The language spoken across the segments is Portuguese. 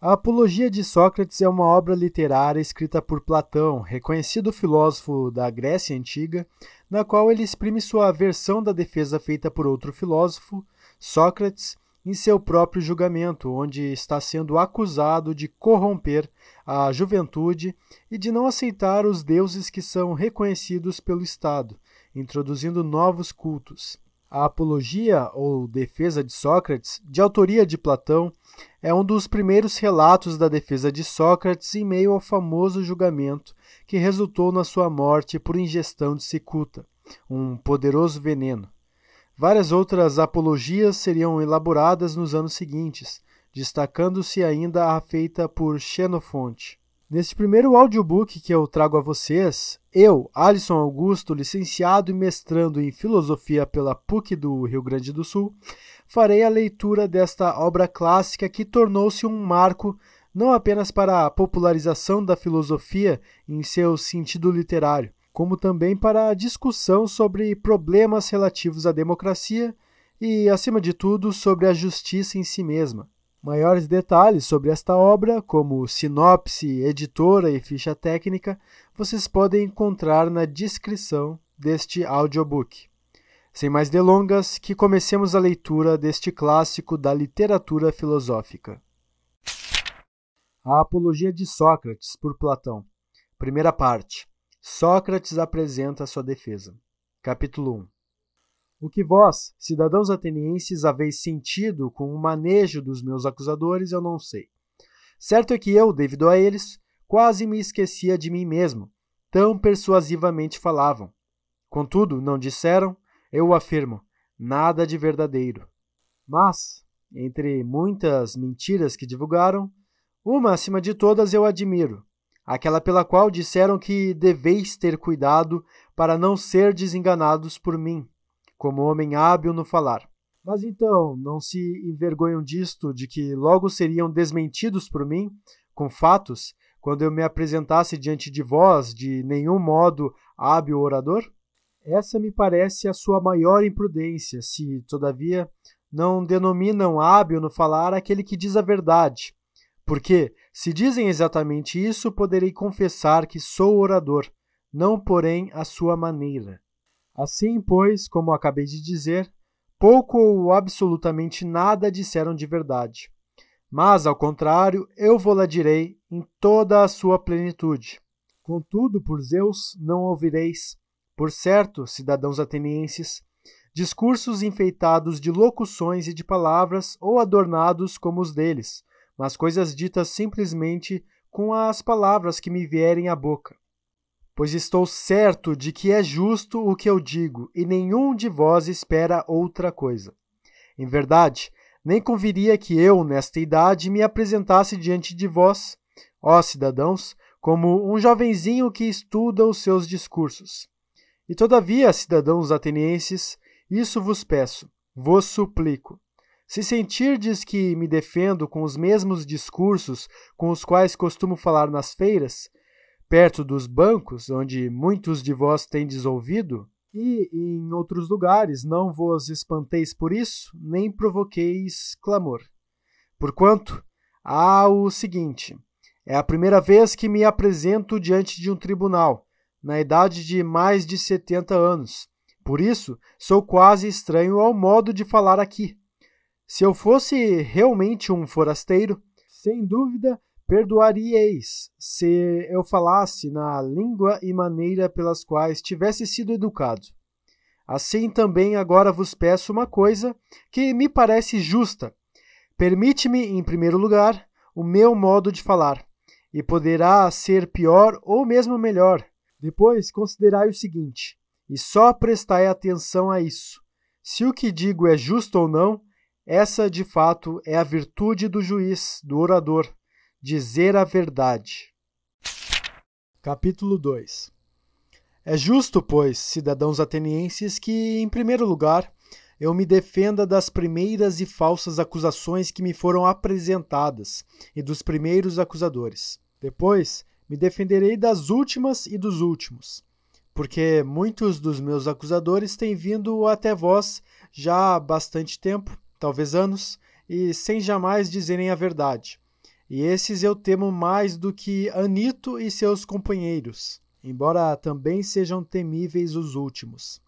A Apologia de Sócrates é uma obra literária escrita por Platão, reconhecido filósofo da Grécia Antiga, na qual ele exprime sua versão da defesa feita por outro filósofo, Sócrates, em seu próprio julgamento, onde está sendo acusado de corromper a juventude e de não aceitar os deuses que são reconhecidos pelo Estado, introduzindo novos cultos. A Apologia, ou Defesa de Sócrates, de autoria de Platão, é um dos primeiros relatos da defesa de Sócrates em meio ao famoso julgamento que resultou na sua morte por ingestão de cicuta, um poderoso veneno. Várias outras apologias seriam elaboradas nos anos seguintes, destacando-se ainda a feita por Xenofonte. Neste primeiro audiobook que eu trago a vocês, eu, Alisson Augusto, licenciado e mestrando em filosofia pela PUC do Rio Grande do Sul, farei a leitura desta obra clássica que tornou-se um marco não apenas para a popularização da filosofia em seu sentido literário, como também para a discussão sobre problemas relativos à democracia e, acima de tudo, sobre a justiça em si mesma. Maiores detalhes sobre esta obra, como sinopse, editora e ficha técnica, vocês podem encontrar na descrição deste audiobook. Sem mais delongas, que comecemos a leitura deste clássico da literatura filosófica. A Apologia de Sócrates, por Platão. Primeira parte. Sócrates apresenta sua defesa. Capítulo 1. O que vós, cidadãos atenienses, haveis sentido com o manejo dos meus acusadores, eu não sei. Certo é que eu, devido a eles, quase me esquecia de mim mesmo, tão persuasivamente falavam. Contudo, não disseram, eu afirmo, nada de verdadeiro. Mas, entre muitas mentiras que divulgaram, uma acima de todas eu admiro, aquela pela qual disseram que deveis ter cuidado para não ser desenganados por mim como homem hábil no falar. Mas então, não se envergonham disto, de que logo seriam desmentidos por mim, com fatos, quando eu me apresentasse diante de vós de nenhum modo hábil orador? Essa me parece a sua maior imprudência, se, todavia, não denominam hábil no falar aquele que diz a verdade. Porque, se dizem exatamente isso, poderei confessar que sou orador, não, porém, a sua maneira. Assim, pois, como acabei de dizer, pouco ou absolutamente nada disseram de verdade. Mas, ao contrário, eu vou-la direi em toda a sua plenitude. Contudo, por Zeus, não ouvireis, por certo, cidadãos atenienses, discursos enfeitados de locuções e de palavras ou adornados como os deles, mas coisas ditas simplesmente com as palavras que me vierem à boca pois estou certo de que é justo o que eu digo, e nenhum de vós espera outra coisa. Em verdade, nem conviria que eu, nesta idade, me apresentasse diante de vós, ó cidadãos, como um jovenzinho que estuda os seus discursos. E todavia, cidadãos atenienses, isso vos peço, vos suplico. Se sentirdes que me defendo com os mesmos discursos com os quais costumo falar nas feiras, perto dos bancos, onde muitos de vós tendes ouvido, e em outros lugares não vos espanteis por isso, nem provoqueis clamor. Porquanto, há o seguinte: é a primeira vez que me apresento diante de um tribunal, na idade de mais de setenta anos. Por isso, sou quase estranho ao modo de falar aqui. Se eu fosse realmente um forasteiro, sem dúvida Perdoaríeis se eu falasse na língua e maneira pelas quais tivesse sido educado. Assim também agora vos peço uma coisa que me parece justa. Permite-me, em primeiro lugar, o meu modo de falar, e poderá ser pior ou mesmo melhor. Depois considerai o seguinte, e só prestai atenção a isso. Se o que digo é justo ou não, essa de fato é a virtude do juiz, do orador dizer a verdade. Capítulo 2 É justo, pois, cidadãos atenienses, que, em primeiro lugar, eu me defenda das primeiras e falsas acusações que me foram apresentadas e dos primeiros acusadores. Depois, me defenderei das últimas e dos últimos, porque muitos dos meus acusadores têm vindo até vós já há bastante tempo, talvez anos, e sem jamais dizerem a verdade e esses eu temo mais do que Anito e seus companheiros, embora também sejam temíveis os últimos.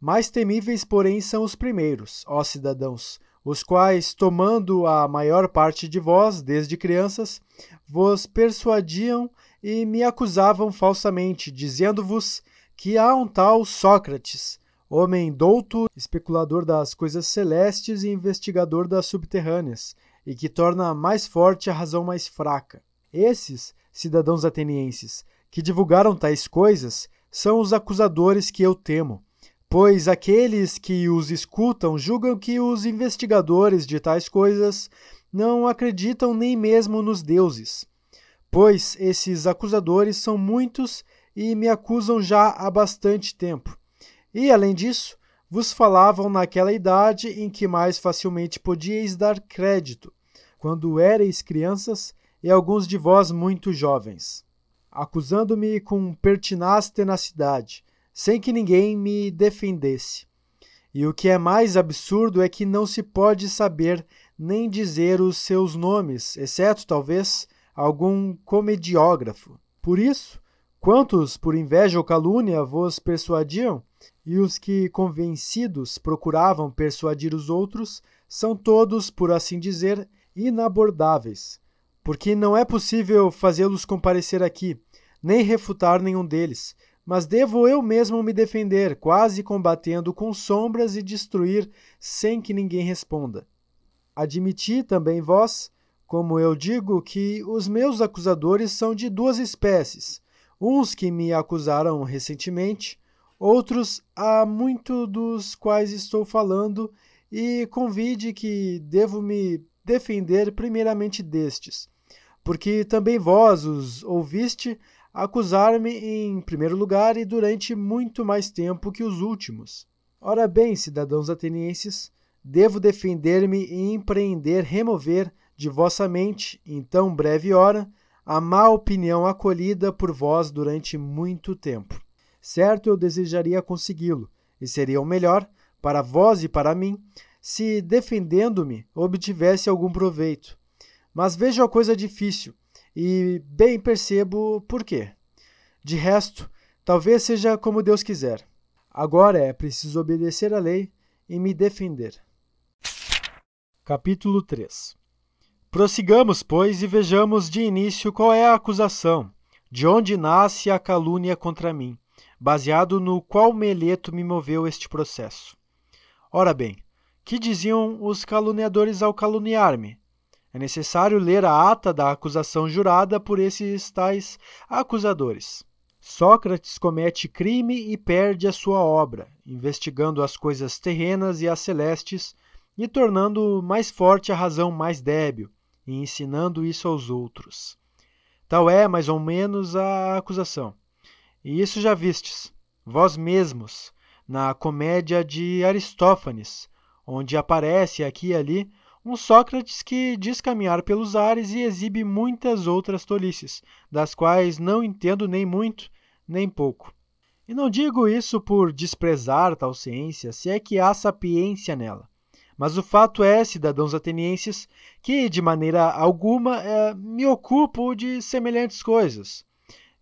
Mais temíveis, porém, são os primeiros, ó cidadãos, os quais, tomando a maior parte de vós, desde crianças, vos persuadiam e me acusavam falsamente, dizendo-vos que há um tal Sócrates, homem douto, especulador das coisas celestes e investigador das subterrâneas, e que torna mais forte a razão mais fraca. Esses, cidadãos atenienses, que divulgaram tais coisas, são os acusadores que eu temo, pois aqueles que os escutam julgam que os investigadores de tais coisas não acreditam nem mesmo nos deuses. Pois esses acusadores são muitos e me acusam já há bastante tempo. E, além disso, vos falavam naquela idade em que mais facilmente podíeis dar crédito, quando éreis crianças e alguns de vós muito jovens, acusando-me com pertinaz tenacidade, sem que ninguém me defendesse. E o que é mais absurdo é que não se pode saber nem dizer os seus nomes, exceto, talvez, algum comediógrafo. Por isso, quantos por inveja ou calúnia vos persuadiam, e os que, convencidos, procuravam persuadir os outros, são todos, por assim dizer, inabordáveis, porque não é possível fazê-los comparecer aqui, nem refutar nenhum deles, mas devo eu mesmo me defender, quase combatendo com sombras e destruir sem que ninguém responda. Admiti também vós, como eu digo, que os meus acusadores são de duas espécies, uns que me acusaram recentemente, outros há muito dos quais estou falando, e convide que devo me defender primeiramente destes, porque também vós os ouviste acusar-me em primeiro lugar e durante muito mais tempo que os últimos. Ora bem, cidadãos atenienses, devo defender-me e empreender remover de vossa mente, em tão breve hora, a má opinião acolhida por vós durante muito tempo. Certo, eu desejaria consegui-lo, e seria o melhor, para vós e para mim, se, defendendo-me, obtivesse algum proveito. Mas vejo a coisa difícil e bem percebo por quê. De resto, talvez seja como Deus quiser. Agora é preciso obedecer à lei e me defender. Capítulo 3 Prossigamos, pois, e vejamos de início qual é a acusação, de onde nasce a calúnia contra mim, baseado no qual meleto me moveu este processo. Ora bem, que diziam os caluniadores ao caluniar-me? É necessário ler a ata da acusação jurada por esses tais acusadores. Sócrates comete crime e perde a sua obra, investigando as coisas terrenas e as celestes e tornando mais forte a razão mais débil, e ensinando isso aos outros. Tal é, mais ou menos, a acusação. E isso já vistes, vós mesmos, na comédia de Aristófanes, onde aparece aqui e ali um Sócrates que diz caminhar pelos ares e exibe muitas outras tolices, das quais não entendo nem muito, nem pouco. E não digo isso por desprezar tal ciência, se é que há sapiência nela. Mas o fato é, cidadãos atenienses, que de maneira alguma é, me ocupo de semelhantes coisas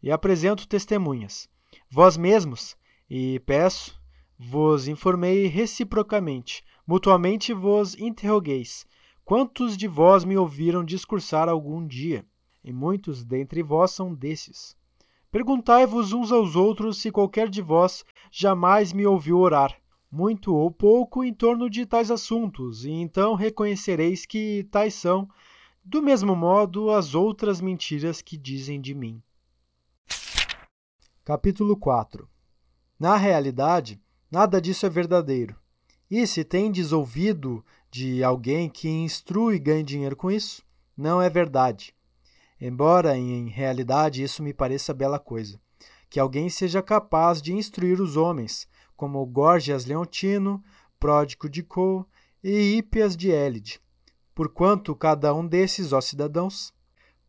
e apresento testemunhas. Vós mesmos, e peço, vos informei reciprocamente, mutuamente vos interrogueis: quantos de vós me ouviram discursar algum dia? E muitos dentre vós são desses. Perguntai-vos uns aos outros se qualquer de vós jamais me ouviu orar, muito ou pouco, em torno de tais assuntos, e então reconhecereis que tais são, do mesmo modo, as outras mentiras que dizem de mim. Capítulo 4 Na realidade, nada disso é verdadeiro. E se tendes ouvido de alguém que instrui e ganha dinheiro com isso, não é verdade. Embora em realidade isso me pareça bela coisa, que alguém seja capaz de instruir os homens, como Gorgias Leontino, Pródico de Co e Hípias de Élide, porquanto cada um desses, ó cidadãos,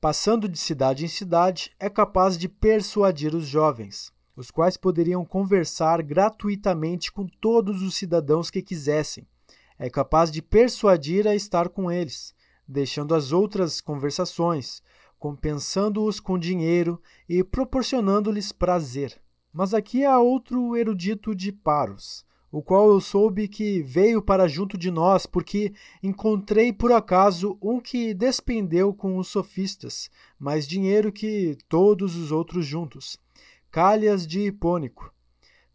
passando de cidade em cidade, é capaz de persuadir os jovens, os quais poderiam conversar gratuitamente com todos os cidadãos que quisessem. É capaz de persuadir a estar com eles, deixando as outras conversações, compensando-os com dinheiro e proporcionando-lhes prazer. Mas aqui há outro erudito de Paros, o qual eu soube que veio para junto de nós, porque encontrei por acaso um que despendeu com os sofistas mais dinheiro que todos os outros juntos. Calhas de Hipônico.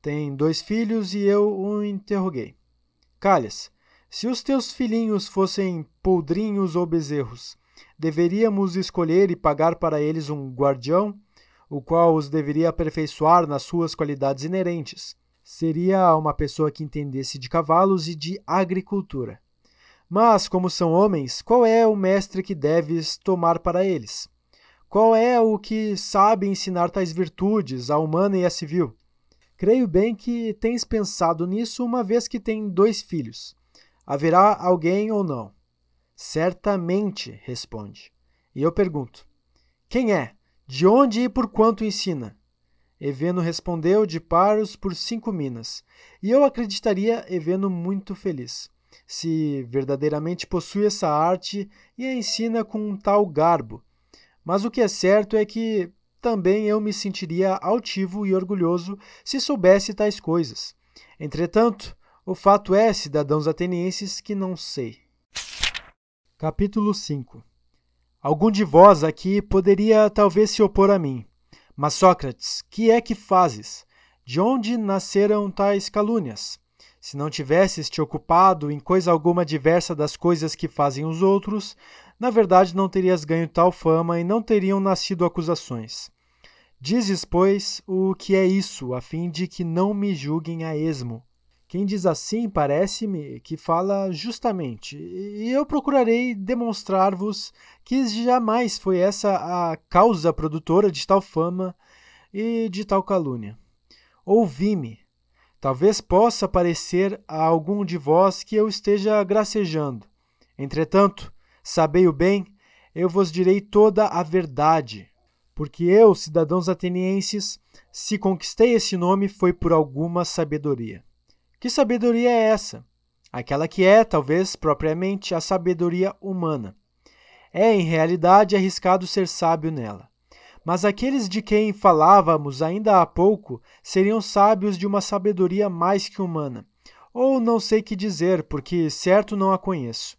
Tem dois filhos e eu o interroguei. Calhas, se os teus filhinhos fossem poldrinhos ou bezerros, deveríamos escolher e pagar para eles um guardião, o qual os deveria aperfeiçoar nas suas qualidades inerentes. Seria uma pessoa que entendesse de cavalos e de agricultura. Mas, como são homens, qual é o mestre que deves tomar para eles? Qual é o que sabe ensinar tais virtudes, a humana e a civil? Creio bem que tens pensado nisso uma vez que tem dois filhos. Haverá alguém ou não? Certamente, responde. E eu pergunto: Quem é? De onde e por quanto ensina? Eveno respondeu de Paros por cinco minas, e eu acreditaria Eveno muito feliz, se verdadeiramente possui essa arte e a ensina com um tal garbo. Mas o que é certo é que também eu me sentiria altivo e orgulhoso se soubesse tais coisas. Entretanto, o fato é, cidadãos atenienses, que não sei. Capítulo 5 Algum de vós aqui poderia talvez se opor a mim. Mas, Sócrates, que é que fazes? De onde nasceram tais calúnias? Se não tivesses te ocupado em coisa alguma diversa das coisas que fazem os outros, na verdade não terias ganho tal fama e não teriam nascido acusações. Dizes, pois, o que é isso, a fim de que não me julguem a esmo. Quem diz assim parece-me que fala justamente, e eu procurarei demonstrar-vos que jamais foi essa a causa produtora de tal fama e de tal calúnia. Ouvi-me. Talvez possa parecer a algum de vós que eu esteja gracejando. Entretanto, sabei o bem, eu vos direi toda a verdade. Porque eu, cidadãos atenienses, se conquistei esse nome foi por alguma sabedoria. Que sabedoria é essa? Aquela que é, talvez, propriamente a sabedoria humana. É, em realidade, arriscado ser sábio nela. Mas aqueles de quem falávamos ainda há pouco seriam sábios de uma sabedoria mais que humana. Ou não sei que dizer, porque certo não a conheço.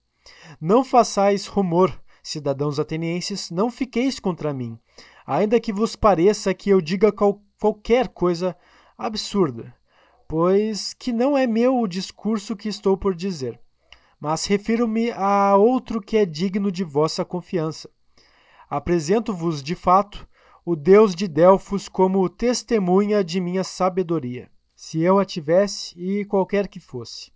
Não façais rumor, cidadãos atenienses, não fiqueis contra mim, ainda que vos pareça que eu diga qual, qualquer coisa absurda pois que não é meu o discurso que estou por dizer, mas refiro-me a outro que é digno de vossa confiança. Apresento-vos, de fato, o Deus de Delfos como testemunha de minha sabedoria, se eu a tivesse e qualquer que fosse.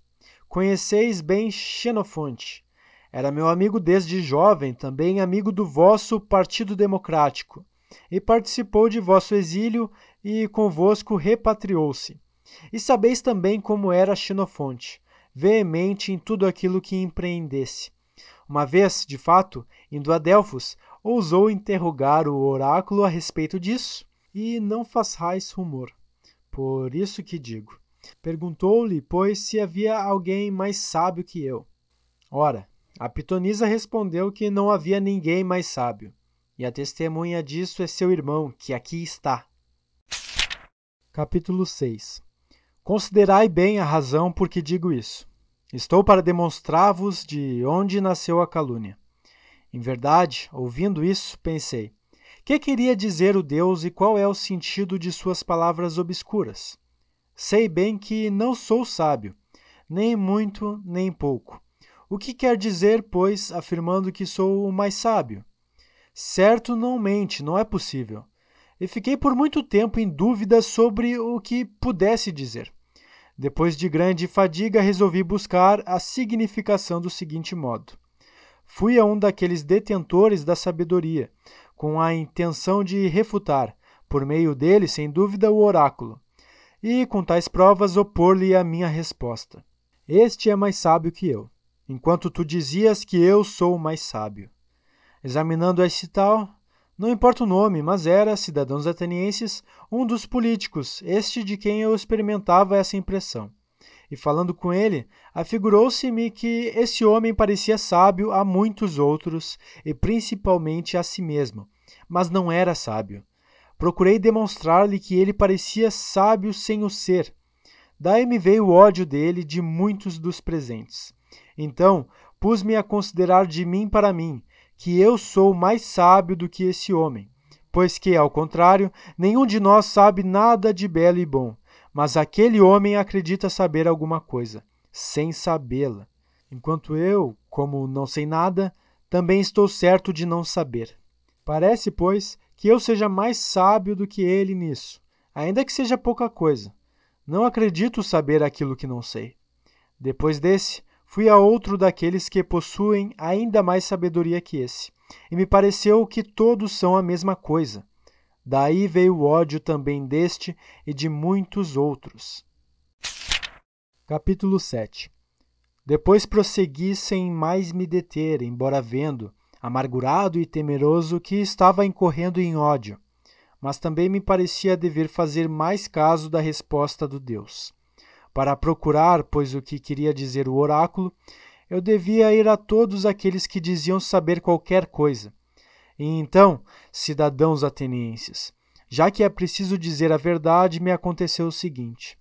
Conheceis bem Xenofonte. Era meu amigo desde jovem, também amigo do vosso Partido Democrático, e participou de vosso exílio e convosco repatriou-se e sabeis também como era Xenofonte, veemente em tudo aquilo que empreendesse. Uma vez, de fato, indo a Delfos, ousou interrogar o oráculo a respeito disso, e não façais rumor. Por isso que digo. Perguntou-lhe, pois, se havia alguém mais sábio que eu. Ora, a pitonisa respondeu que não havia ninguém mais sábio, e a testemunha disso é seu irmão, que aqui está. Capítulo 6 Considerai bem a razão por que digo isso. Estou para demonstrar-vos de onde nasceu a calúnia. Em verdade, ouvindo isso, pensei: que queria dizer o Deus e qual é o sentido de suas palavras obscuras? Sei bem que não sou sábio, nem muito, nem pouco. O que quer dizer, pois, afirmando que sou o mais sábio? Certo não mente, não é possível e fiquei por muito tempo em dúvida sobre o que pudesse dizer. Depois de grande fadiga, resolvi buscar a significação do seguinte modo: Fui a um daqueles detentores da sabedoria, com a intenção de refutar, por meio dele, sem dúvida, o oráculo, e com tais provas opor-lhe a minha resposta. Este é mais sábio que eu, enquanto tu dizias que eu sou mais sábio. Examinando esse tal, não importa o nome, mas era, cidadãos atenienses, um dos políticos, este de quem eu experimentava essa impressão. E falando com ele, afigurou-se-me que esse homem parecia sábio a muitos outros, e principalmente a si mesmo, mas não era sábio. Procurei demonstrar-lhe que ele parecia sábio sem o ser. Daí me veio o ódio dele de muitos dos presentes. Então pus-me a considerar de mim para mim, que eu sou mais sábio do que esse homem, pois que, ao contrário, nenhum de nós sabe nada de belo e bom, mas aquele homem acredita saber alguma coisa, sem sabê-la, enquanto eu, como não sei nada, também estou certo de não saber. Parece, pois, que eu seja mais sábio do que ele nisso, ainda que seja pouca coisa. Não acredito saber aquilo que não sei. Depois desse, fui a outro daqueles que possuem ainda mais sabedoria que esse, e me pareceu que todos são a mesma coisa. Daí veio o ódio também deste e de muitos outros. Capítulo 7 Depois prossegui sem mais me deter, embora vendo, amargurado e temeroso, que estava incorrendo em ódio, mas também me parecia dever fazer mais caso da resposta do Deus. Para procurar, pois, o que queria dizer o oráculo, eu devia ir a todos aqueles que diziam saber qualquer coisa. E então, cidadãos atenienses, já que é preciso dizer a verdade, me aconteceu o seguinte: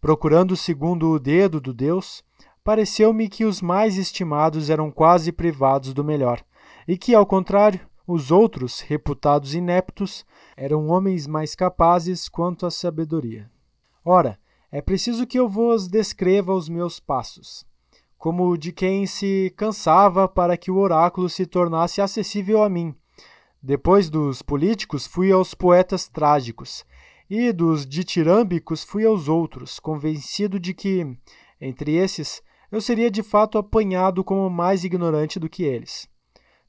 procurando segundo o dedo do Deus, pareceu-me que os mais estimados eram quase privados do melhor, e que, ao contrário, os outros, reputados ineptos, eram homens mais capazes quanto à sabedoria. Ora, é preciso que eu vos descreva os meus passos, como de quem se cansava para que o oráculo se tornasse acessível a mim. Depois dos políticos, fui aos poetas trágicos, e dos ditirâmbicos fui aos outros, convencido de que, entre esses, eu seria de fato apanhado como mais ignorante do que eles.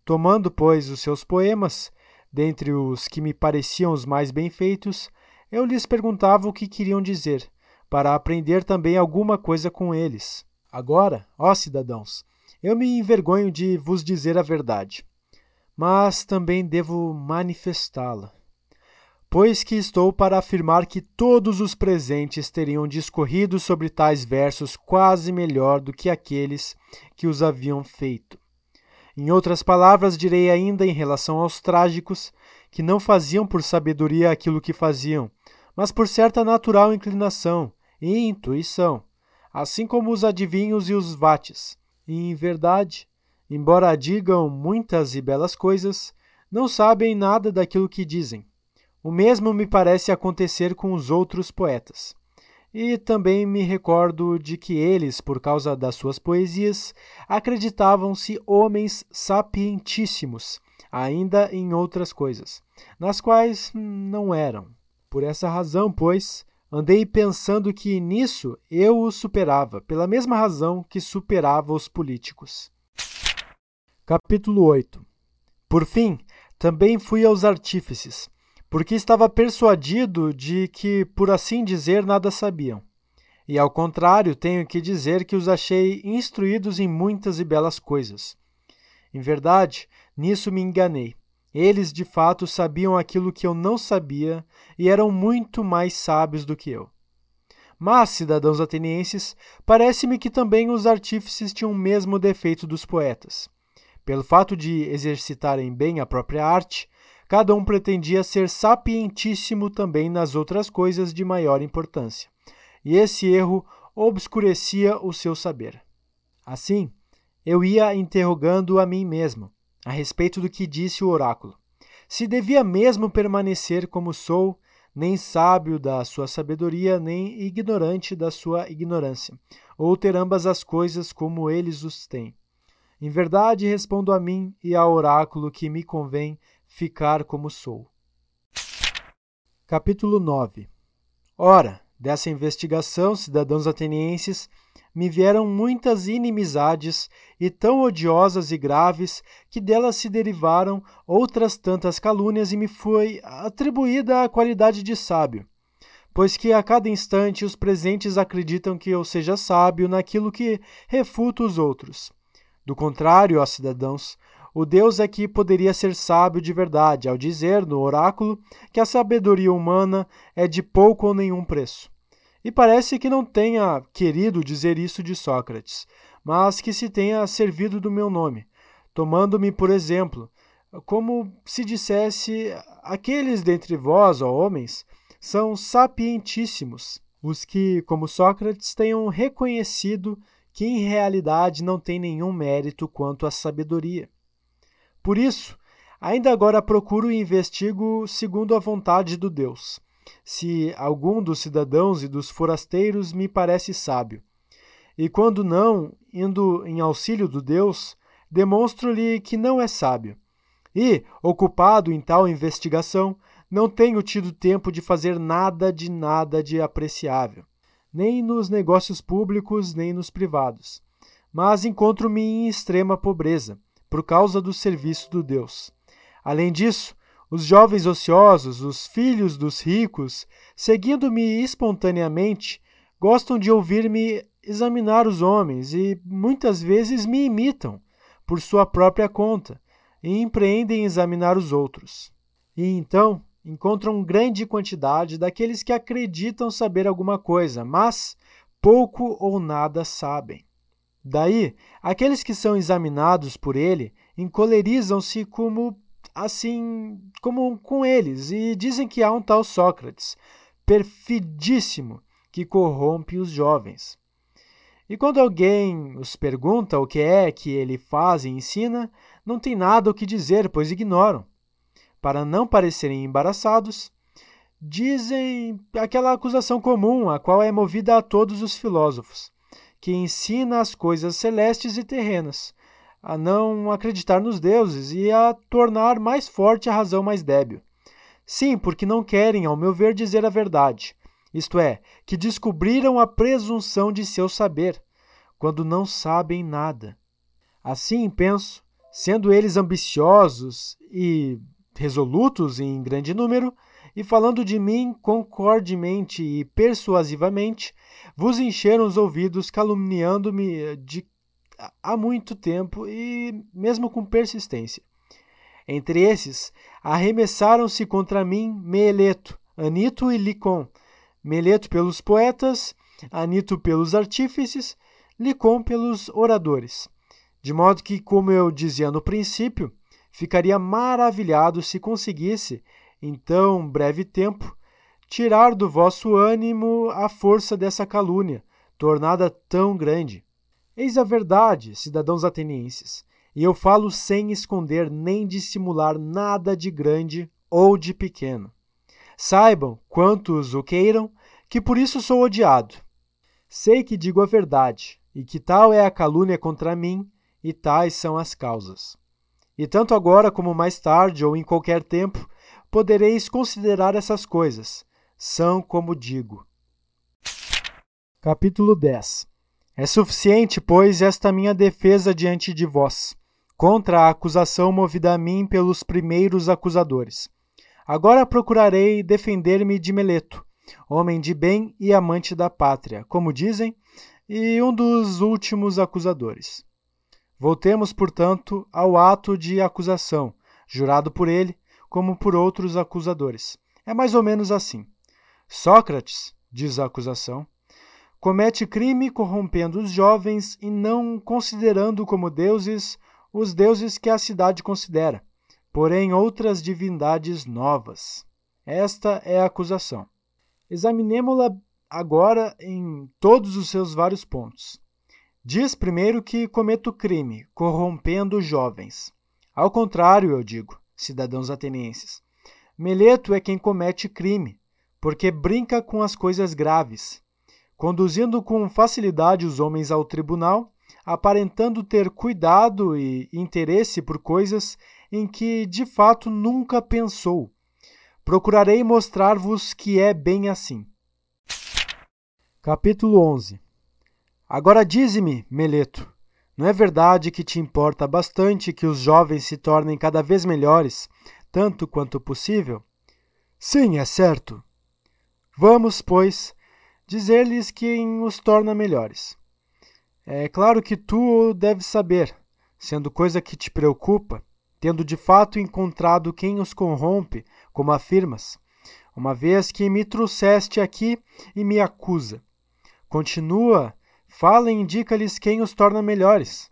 Tomando, pois, os seus poemas, dentre os que me pareciam os mais bem feitos, eu lhes perguntava o que queriam dizer para aprender também alguma coisa com eles. Agora, ó cidadãos, eu me envergonho de vos dizer a verdade, mas também devo manifestá-la. Pois que estou para afirmar que todos os presentes teriam discorrido sobre tais versos quase melhor do que aqueles que os haviam feito. Em outras palavras, direi ainda em relação aos trágicos, que não faziam por sabedoria aquilo que faziam, mas por certa natural inclinação e intuição, assim como os adivinhos e os vates. E, em verdade, embora digam muitas e belas coisas, não sabem nada daquilo que dizem. O mesmo me parece acontecer com os outros poetas. E também me recordo de que eles, por causa das suas poesias, acreditavam-se homens sapientíssimos, ainda em outras coisas, nas quais não eram. Por essa razão, pois, andei pensando que nisso eu os superava, pela mesma razão que superava os políticos. Capítulo 8 Por fim, também fui aos artífices, porque estava persuadido de que, por assim dizer, nada sabiam. E ao contrário, tenho que dizer que os achei instruídos em muitas e belas coisas. Em verdade, nisso me enganei. Eles de fato sabiam aquilo que eu não sabia e eram muito mais sábios do que eu. Mas, cidadãos atenienses, parece-me que também os artífices tinham o mesmo defeito dos poetas. Pelo fato de exercitarem bem a própria arte, cada um pretendia ser sapientíssimo também nas outras coisas de maior importância, e esse erro obscurecia o seu saber. Assim, eu ia interrogando a mim mesmo, a respeito do que disse o oráculo. Se devia mesmo permanecer como sou, nem sábio da sua sabedoria, nem ignorante da sua ignorância, ou ter ambas as coisas como eles os têm. Em verdade, respondo a mim e ao oráculo que me convém ficar como sou. Capítulo 9 Ora, dessa investigação, cidadãos atenienses, me vieram muitas inimizades e tão odiosas e graves que delas se derivaram outras tantas calúnias e me foi atribuída a qualidade de sábio, pois que a cada instante os presentes acreditam que eu seja sábio naquilo que refuta os outros. Do contrário, ó cidadãos, o Deus é que poderia ser sábio de verdade ao dizer no oráculo que a sabedoria humana é de pouco ou nenhum preço E parece que não tenha querido dizer isso de Sócrates, mas que se tenha servido do meu nome, tomando-me por exemplo, como se dissesse: aqueles dentre vós, ó homens, são sapientíssimos, os que, como Sócrates, tenham reconhecido que em realidade não tem nenhum mérito quanto à sabedoria. Por isso, ainda agora procuro e investigo segundo a vontade do Deus se algum dos cidadãos e dos forasteiros me parece sábio. E quando não, indo em auxílio do Deus, demonstro-lhe que não é sábio. E, ocupado em tal investigação, não tenho tido tempo de fazer nada de nada de apreciável, nem nos negócios públicos, nem nos privados. Mas encontro-me em extrema pobreza, por causa do serviço do Deus. Além disso, os jovens ociosos, os filhos dos ricos, seguindo-me espontaneamente, gostam de ouvir-me examinar os homens e muitas vezes me imitam por sua própria conta e empreendem examinar os outros. E então encontram grande quantidade daqueles que acreditam saber alguma coisa, mas pouco ou nada sabem. Daí, aqueles que são examinados por ele encolerizam-se como assim como com eles e dizem que há um tal Sócrates, perfidíssimo, que corrompe os jovens. E quando alguém os pergunta o que é que ele faz e ensina, não tem nada o que dizer, pois ignoram. Para não parecerem embaraçados, dizem aquela acusação comum, a qual é movida a todos os filósofos, que ensina as coisas celestes e terrenas, a não acreditar nos deuses e a tornar mais forte a razão mais débil. Sim, porque não querem, ao meu ver, dizer a verdade, isto é, que descobriram a presunção de seu saber, quando não sabem nada. Assim penso, sendo eles ambiciosos e resolutos em grande número, e falando de mim concordemente e persuasivamente, vos encheram os ouvidos caluniando-me de há muito tempo e mesmo com persistência. Entre esses, arremessaram-se contra mim Meleto, Anito e Licon. Meleto pelos poetas, Anito pelos artífices, Licon pelos oradores. De modo que, como eu dizia no princípio, ficaria maravilhado se conseguisse, em tão breve tempo, tirar do vosso ânimo a força dessa calúnia, tornada tão grande. Eis a verdade, cidadãos atenienses, e eu falo sem esconder nem dissimular nada de grande ou de pequeno. Saibam, quantos o queiram, que por isso sou odiado. Sei que digo a verdade, e que tal é a calúnia contra mim, e tais são as causas. E tanto agora como mais tarde ou em qualquer tempo, podereis considerar essas coisas. São como digo. Capítulo 10 é suficiente, pois, esta minha defesa diante de vós, contra a acusação movida a mim pelos primeiros acusadores. Agora procurarei defender-me de Meleto, homem de bem e amante da pátria, como dizem, e um dos últimos acusadores. Voltemos, portanto, ao ato de acusação, jurado por ele, como por outros acusadores. É mais ou menos assim. Sócrates, diz a acusação, comete crime corrompendo os jovens e não considerando como deuses os deuses que a cidade considera, porém outras divindades novas. Esta é a acusação. Examinemo-la agora em todos os seus vários pontos. Diz primeiro que cometo crime, corrompendo jovens. Ao contrário, eu digo, cidadãos atenienses, Meleto é quem comete crime, porque brinca com as coisas graves, conduzindo com facilidade os homens ao tribunal, aparentando ter cuidado e interesse por coisas em que de fato nunca pensou. Procurarei mostrar-vos que é bem assim. Capítulo 11 Agora dize-me, Meleto, não é verdade que te importa bastante que os jovens se tornem cada vez melhores, tanto quanto possível? Sim, é certo. Vamos, pois, dizer-lhes quem os torna melhores. É claro que tu deves saber, sendo coisa que te preocupa, tendo de fato encontrado quem os corrompe, como afirmas, uma vez que me trouxeste aqui e me acusa. Continua, fala e indica-lhes quem os torna melhores.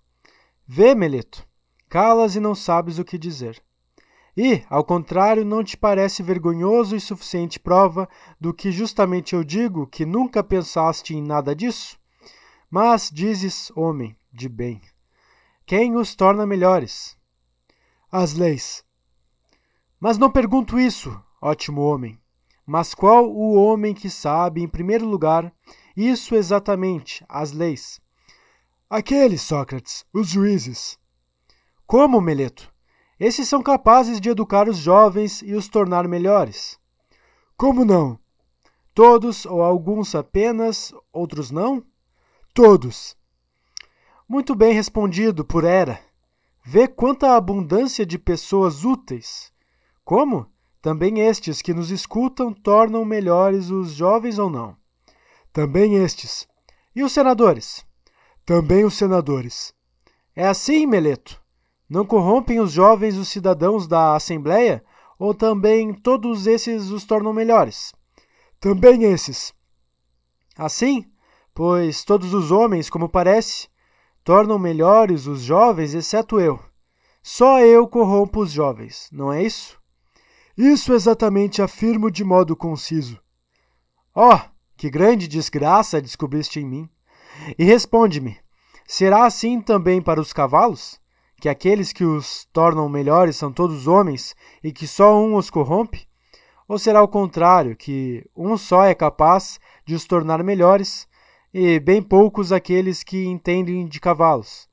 Vê, Meleto, calas e não sabes o que dizer. E, ao contrário, não te parece vergonhoso e suficiente prova do que justamente eu digo, que nunca pensaste em nada disso? Mas dizes, homem de bem, quem os torna melhores? As leis. Mas não pergunto isso, ótimo homem. Mas qual o homem que sabe, em primeiro lugar, isso exatamente, as leis? Aqueles, Sócrates, os juízes. Como, Meleto? Esses são capazes de educar os jovens e os tornar melhores. Como não? Todos ou alguns apenas, outros não? Todos. Muito bem respondido por Era. Vê quanta abundância de pessoas úteis. Como? Também estes que nos escutam tornam melhores os jovens ou não? Também estes. E os senadores? Também os senadores. É assim, Meleto? Não corrompem os jovens os cidadãos da Assembleia? Ou também todos esses os tornam melhores? Também esses. Assim, pois todos os homens, como parece, tornam melhores os jovens, exceto eu. Só eu corrompo os jovens, não é isso? Isso exatamente afirmo de modo conciso. Oh, que grande desgraça descobriste em mim! E responde-me: será assim também para os cavalos? Que aqueles que os tornam melhores são todos homens e que só um os corrompe? Ou será o contrário, que um só é capaz de os tornar melhores e bem poucos aqueles que entendem de cavalos.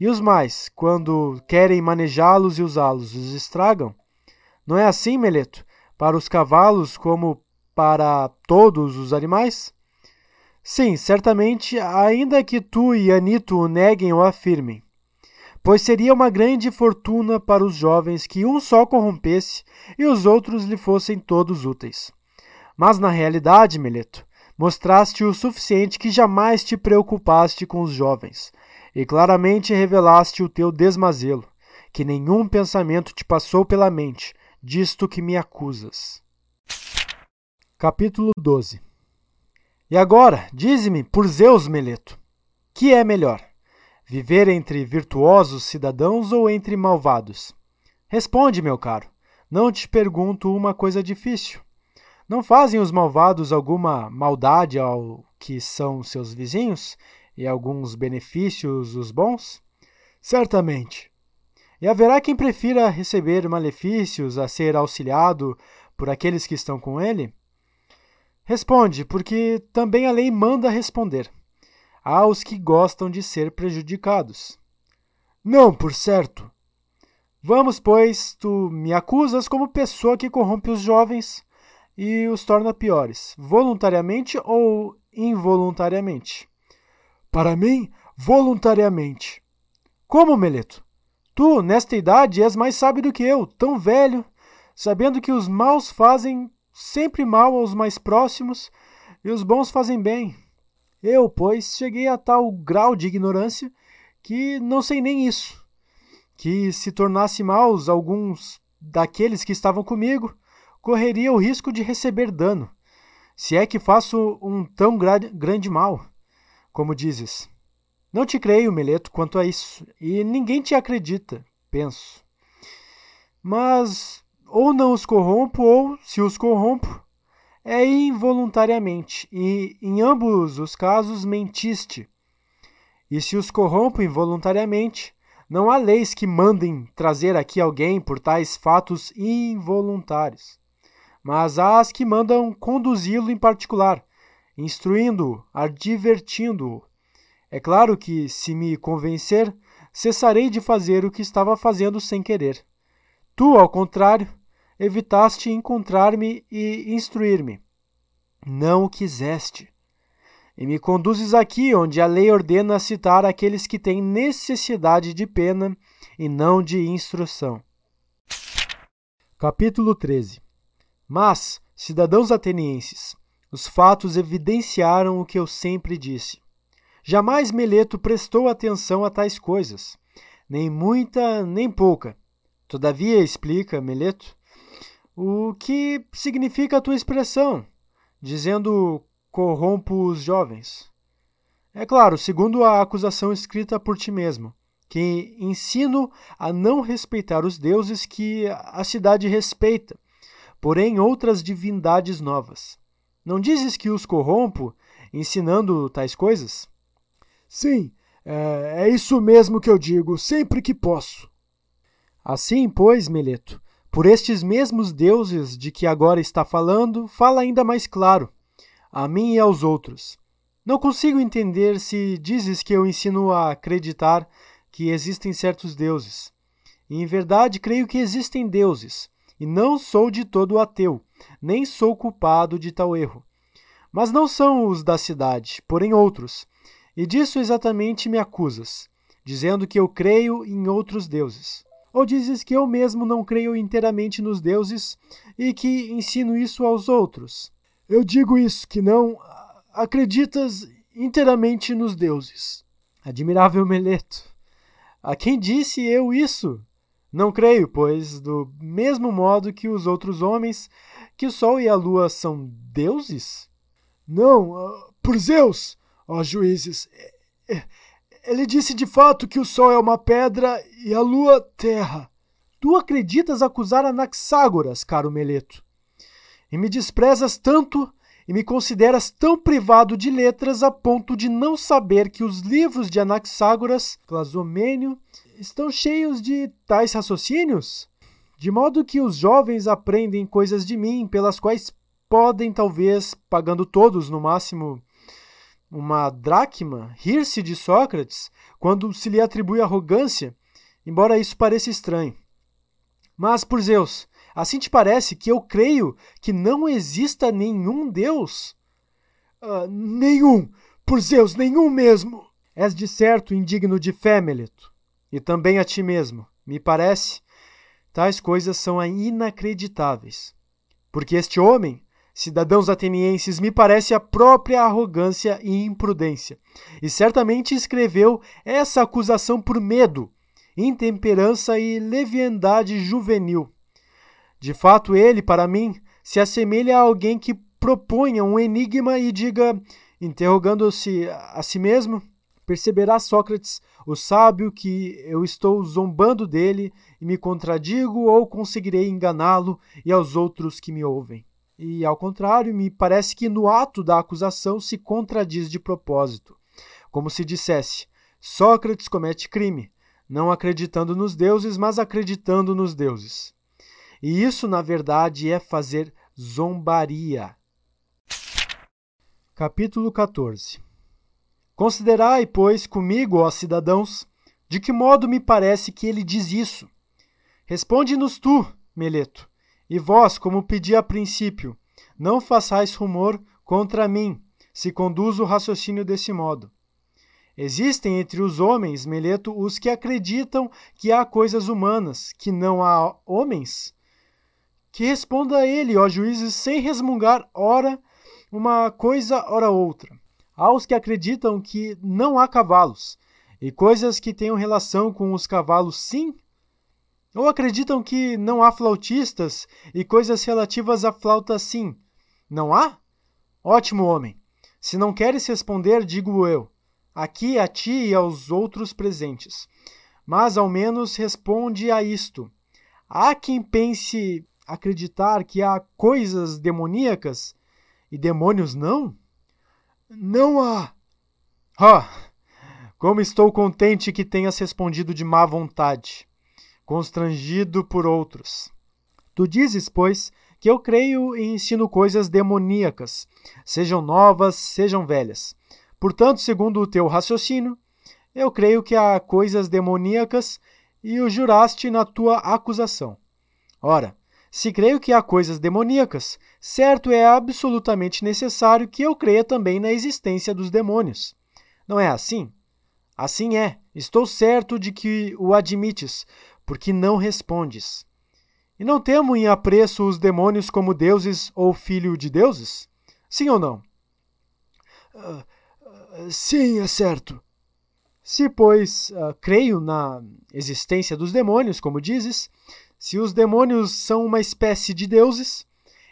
E os mais, quando querem manejá-los e usá-los, os estragam? Não é assim, Meleto, para os cavalos como para todos os animais? Sim, certamente, ainda que tu e Anito o neguem ou afirmem. Pois seria uma grande fortuna para os jovens que um só corrompesse e os outros lhe fossem todos úteis. Mas na realidade, Meleto, mostraste o suficiente que jamais te preocupaste com os jovens, e claramente revelaste o teu desmazelo, que nenhum pensamento te passou pela mente, disto que me acusas. Capítulo 12 E agora, dize-me, por Zeus, Meleto, que é melhor? Viver entre virtuosos cidadãos ou entre malvados? Responde, meu caro. Não te pergunto uma coisa difícil. Não fazem os malvados alguma maldade ao que são seus vizinhos e alguns benefícios os bons? Certamente. E haverá quem prefira receber malefícios a ser auxiliado por aqueles que estão com ele? Responde, porque também a lei manda responder. Há os que gostam de ser prejudicados. Não, por certo. Vamos, pois, tu me acusas como pessoa que corrompe os jovens e os torna piores, voluntariamente ou involuntariamente? Para mim, voluntariamente. Como, Meleto? Tu, nesta idade, és mais sábio do que eu, tão velho, sabendo que os maus fazem sempre mal aos mais próximos e os bons fazem bem. Eu, pois, cheguei a tal grau de ignorância que não sei nem isso. Que se tornasse maus alguns daqueles que estavam comigo, correria o risco de receber dano, se é que faço um tão gra grande mal, como dizes. Não te creio, Meleto, quanto a isso, e ninguém te acredita, penso. Mas ou não os corrompo, ou, se os corrompo, é involuntariamente, e em ambos os casos mentiste. E se os corrompo involuntariamente, não há leis que mandem trazer aqui alguém por tais fatos involuntários mas há as que mandam conduzi-lo em particular, instruindo-o, advertindo-o. É claro que, se me convencer, cessarei de fazer o que estava fazendo sem querer. Tu, ao contrário, evitaste encontrar-me e instruir-me. Não o quiseste. E me conduzes aqui onde a lei ordena citar aqueles que têm necessidade de pena e não de instrução. Capítulo 13 mas, cidadãos atenienses, os fatos evidenciaram o que eu sempre disse. Jamais Meleto prestou atenção a tais coisas, nem muita nem pouca. Todavia, explica Meleto, O que significa a tua expressão, dizendo corrompo os jovens? É claro, segundo a acusação escrita por ti mesmo, que ensino a não respeitar os deuses que a cidade respeita, porém outras divindades novas. Não dizes que os corrompo ensinando tais coisas? Sim, é, é isso mesmo que eu digo, sempre que posso. Assim, pois, Meleto, por estes mesmos deuses de que agora está falando, fala ainda mais claro, a mim e aos outros. Não consigo entender se dizes que eu ensino a acreditar que existem certos deuses. E, em verdade, creio que existem deuses, e não sou de todo ateu, nem sou culpado de tal erro. Mas não são os da cidade, porém outros. E disso exatamente me acusas, dizendo que eu creio em outros deuses. Ou dizes que eu mesmo não creio inteiramente nos deuses e que ensino isso aos outros? Eu digo isso, que não acreditas inteiramente nos deuses. Admirável Meleto. A quem disse eu isso? Não creio, pois, do mesmo modo que os outros homens, que o sol e a lua são deuses? Não, uh, por Zeus, ó juízes. Ele disse de fato que o Sol é uma pedra e a Lua terra. Tu acreditas acusar Anaxágoras, caro Meleto, e me desprezas tanto e me consideras tão privado de letras a ponto de não saber que os livros de Anaxágoras, Clasomênio, estão cheios de tais raciocínios? De modo que os jovens aprendem coisas de mim pelas quais podem, talvez, pagando todos no máximo uma dracma, rir-se de Sócrates quando se lhe atribui arrogância, embora isso pareça estranho. Mas, por Zeus, assim te parece que eu creio que não exista nenhum Deus? Uh, nenhum, por Zeus, nenhum mesmo. És de certo indigno de fé, Meleto, e também a ti mesmo. Me parece, tais coisas são inacreditáveis. Porque este homem cidadãos atenienses, me parece a própria arrogância e imprudência. E certamente escreveu essa acusação por medo, intemperança e leviandade juvenil. De fato, ele, para mim, se assemelha a alguém que proponha um enigma e diga, interrogando-se a si mesmo, perceberá Sócrates, o sábio, que eu estou zombando dele e me contradigo ou conseguirei enganá-lo e aos outros que me ouvem. E, ao contrário, me parece que no ato da acusação se contradiz de propósito, como se dissesse: Sócrates comete crime, não acreditando nos deuses, mas acreditando nos deuses. E isso, na verdade, é fazer zombaria. Capítulo 14 Considerai, pois, comigo, ó cidadãos, de que modo me parece que ele diz isso. Responde-nos tu, Meleto, e vós, como pedi a princípio, não façais rumor contra mim, se conduz o raciocínio desse modo. Existem entre os homens, Meleto, os que acreditam que há coisas humanas, que não há homens? Que responda a ele, ó juízes, sem resmungar, ora uma coisa, ora outra. Há os que acreditam que não há cavalos, e coisas que tenham relação com os cavalos, sim, ou acreditam que não há flautistas e coisas relativas à flauta sim? Não há? Ótimo, homem. Se não queres responder, digo eu, aqui a ti e aos outros presentes. Mas ao menos responde a isto. Há quem pense acreditar que há coisas demoníacas e demônios não? Não há. Ah, como estou contente que tenhas respondido de má vontade constrangido por outros. Tu dizes, pois, que eu creio e ensino coisas demoníacas, sejam novas, sejam velhas. Portanto, segundo o teu raciocínio, eu creio que há coisas demoníacas e o juraste na tua acusação. Ora, se creio que há coisas demoníacas, certo é absolutamente necessário que eu creia também na existência dos demônios. Não é assim? Assim é, estou certo de que o admites, porque não respondes. E não temo em apreço os demônios como deuses ou filho de deuses? Sim ou não? Uh, uh, sim, é certo. Se, pois, uh, creio na existência dos demônios, como dizes, Se os demônios são uma espécie de deuses,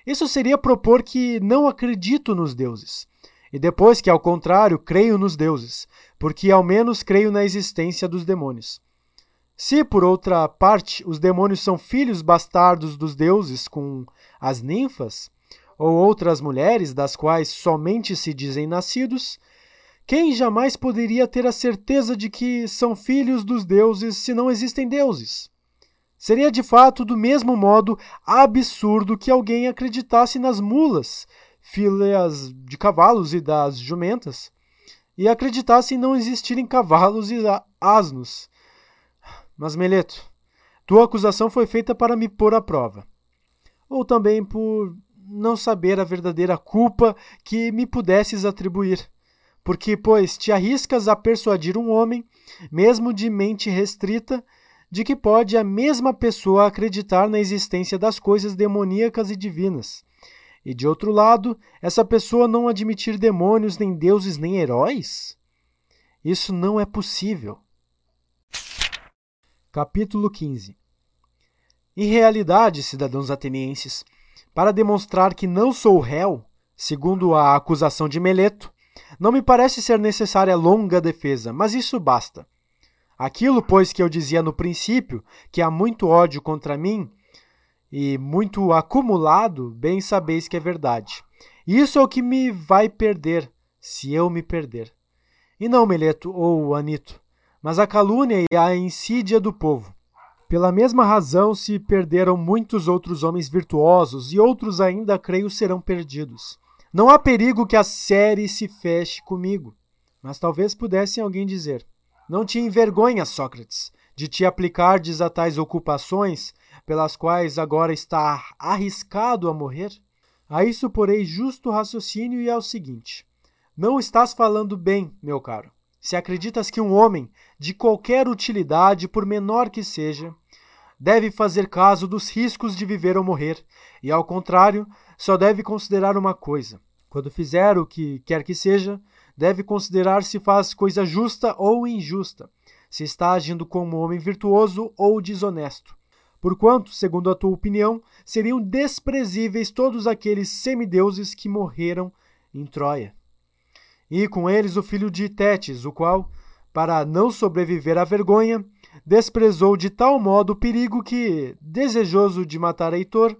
isso seria propor que não acredito nos deuses. E depois que, ao contrário, creio nos deuses, porque ao menos creio na existência dos demônios. Se, por outra parte, os demônios são filhos bastardos dos deuses com as ninfas, ou outras mulheres das quais somente se dizem nascidos, quem jamais poderia ter a certeza de que são filhos dos deuses se não existem deuses? Seria de fato do mesmo modo absurdo que alguém acreditasse nas mulas, filhas de cavalos e das jumentas, e acreditasse não existirem cavalos e asnos. Mas, Meleto, tua acusação foi feita para me pôr à prova. Ou também por não saber a verdadeira culpa que me pudesses atribuir. Porque, pois, te arriscas a persuadir um homem, mesmo de mente restrita, de que pode a mesma pessoa acreditar na existência das coisas demoníacas e divinas. E de outro lado, essa pessoa não admitir demônios, nem deuses, nem heróis? Isso não é possível. Capítulo 15 Em realidade, cidadãos atenienses, para demonstrar que não sou réu, segundo a acusação de Meleto, não me parece ser necessária longa defesa, mas isso basta. Aquilo, pois, que eu dizia no princípio, que há muito ódio contra mim e muito acumulado, bem sabeis que é verdade. Isso é o que me vai perder, se eu me perder. E não Meleto ou Anito, mas a calúnia e a insídia do povo. Pela mesma razão se perderam muitos outros homens virtuosos, e outros ainda, creio, serão perdidos. Não há perigo que a série se feche comigo. Mas talvez pudesse alguém dizer: Não te envergonha, Sócrates, de te aplicardes a tais ocupações pelas quais agora está arriscado a morrer? A isso porei justo raciocínio e é o seguinte: Não estás falando bem, meu caro. Se acreditas que um homem, de qualquer utilidade, por menor que seja, deve fazer caso dos riscos de viver ou morrer, e ao contrário, só deve considerar uma coisa: quando fizer o que quer que seja, deve considerar se faz coisa justa ou injusta, se está agindo como homem virtuoso ou desonesto. Porquanto, segundo a tua opinião, seriam desprezíveis todos aqueles semideuses que morreram em Troia. E com eles o filho de Tétis, o qual, para não sobreviver à vergonha, desprezou de tal modo o perigo que, desejoso de matar Heitor,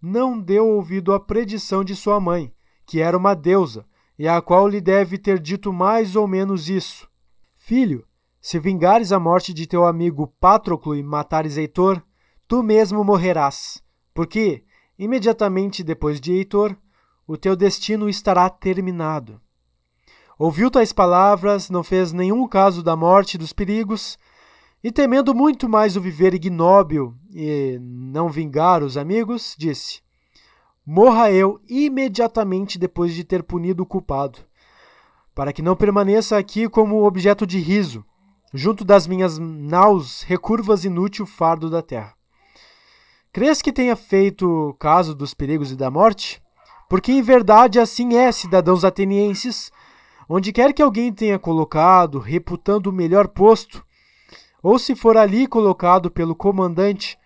não deu ouvido à predição de sua mãe, que era uma deusa, e a qual lhe deve ter dito mais ou menos isso: Filho, se vingares a morte de teu amigo Patroclo e matares Heitor, tu mesmo morrerás, porque, imediatamente depois de Heitor, o teu destino estará terminado. Ouviu tais palavras, não fez nenhum caso da morte e dos perigos, e temendo muito mais o viver ignóbil e não vingar os amigos, disse: Morra eu imediatamente depois de ter punido o culpado, para que não permaneça aqui como objeto de riso, junto das minhas naus recurvas inútil fardo da terra. Crês que tenha feito caso dos perigos e da morte? Porque em verdade assim é, cidadãos atenienses, onde quer que alguém tenha colocado, reputando o melhor posto, ou se for ali colocado pelo comandante,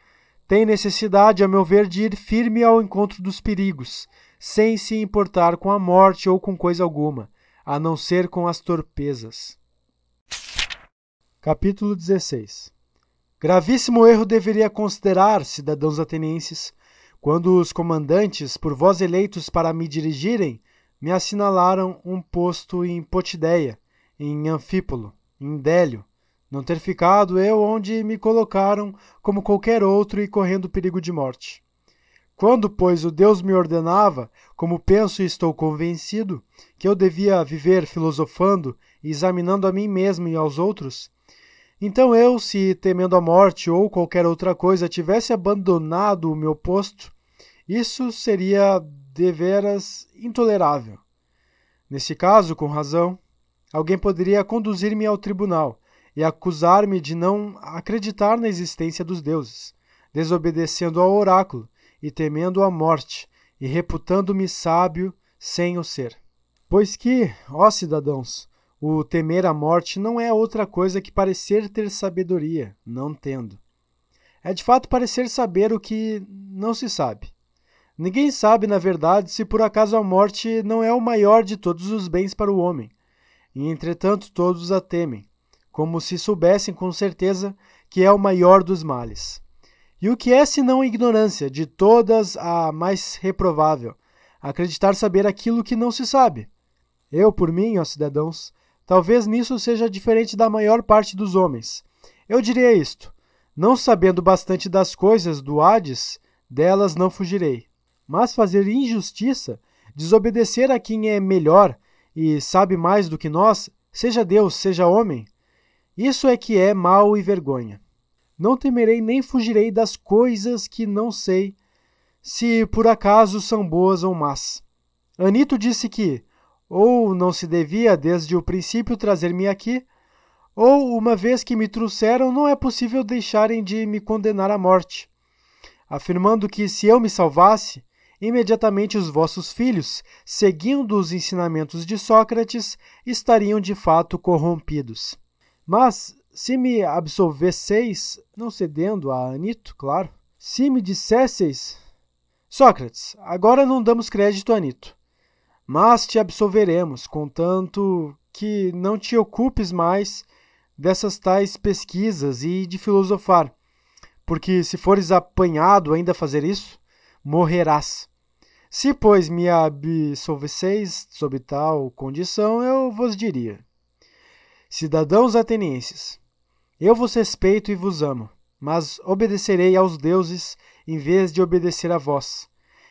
tem necessidade, a meu ver, de ir firme ao encontro dos perigos, sem se importar com a morte ou com coisa alguma, a não ser com as torpezas. Capítulo 16 Gravíssimo erro deveria considerar, cidadãos atenienses, quando os comandantes, por vós eleitos para me dirigirem, me assinalaram um posto em Potideia, em Anfípolo, em Délio, não ter ficado eu onde me colocaram como qualquer outro e correndo perigo de morte. Quando, pois, o Deus me ordenava, como penso e estou convencido, que eu devia viver filosofando e examinando a mim mesmo e aos outros, então eu, se temendo a morte ou qualquer outra coisa tivesse abandonado o meu posto, isso seria deveras intolerável. Nesse caso, com razão, alguém poderia conduzir-me ao tribunal e acusar-me de não acreditar na existência dos deuses, desobedecendo ao oráculo e temendo a morte, e reputando-me sábio sem o ser. Pois que, ó cidadãos, o temer a morte não é outra coisa que parecer ter sabedoria, não tendo. é de fato parecer saber o que não se sabe. Ninguém sabe, na verdade, se por acaso a morte não é o maior de todos os bens para o homem, e entretanto todos a temem, como se soubessem com certeza que é o maior dos males. E o que é senão ignorância, de todas a mais reprovável, acreditar saber aquilo que não se sabe? Eu, por mim, ó cidadãos, talvez nisso seja diferente da maior parte dos homens. Eu diria isto: não sabendo bastante das coisas do Hades, delas não fugirei. Mas fazer injustiça, desobedecer a quem é melhor e sabe mais do que nós, seja Deus, seja homem, isso é que é mal e vergonha. Não temerei nem fugirei das coisas que não sei se por acaso são boas ou más. Anito disse que ou não se devia desde o princípio trazer-me aqui, ou uma vez que me trouxeram, não é possível deixarem de me condenar à morte, afirmando que se eu me salvasse, imediatamente os vossos filhos, seguindo os ensinamentos de Sócrates, estariam de fato corrompidos. Mas se me absolvesseis, não cedendo a Anito, claro, se me dissesseis. Sócrates, agora não damos crédito a Anito, mas te absolveremos, contanto que não te ocupes mais dessas tais pesquisas e de filosofar, porque se fores apanhado ainda a fazer isso, morrerás. Se, pois, me absolvesseis sob tal condição, eu vos diria: Cidadãos atenienses, eu vos respeito e vos amo, mas obedecerei aos deuses em vez de obedecer a vós.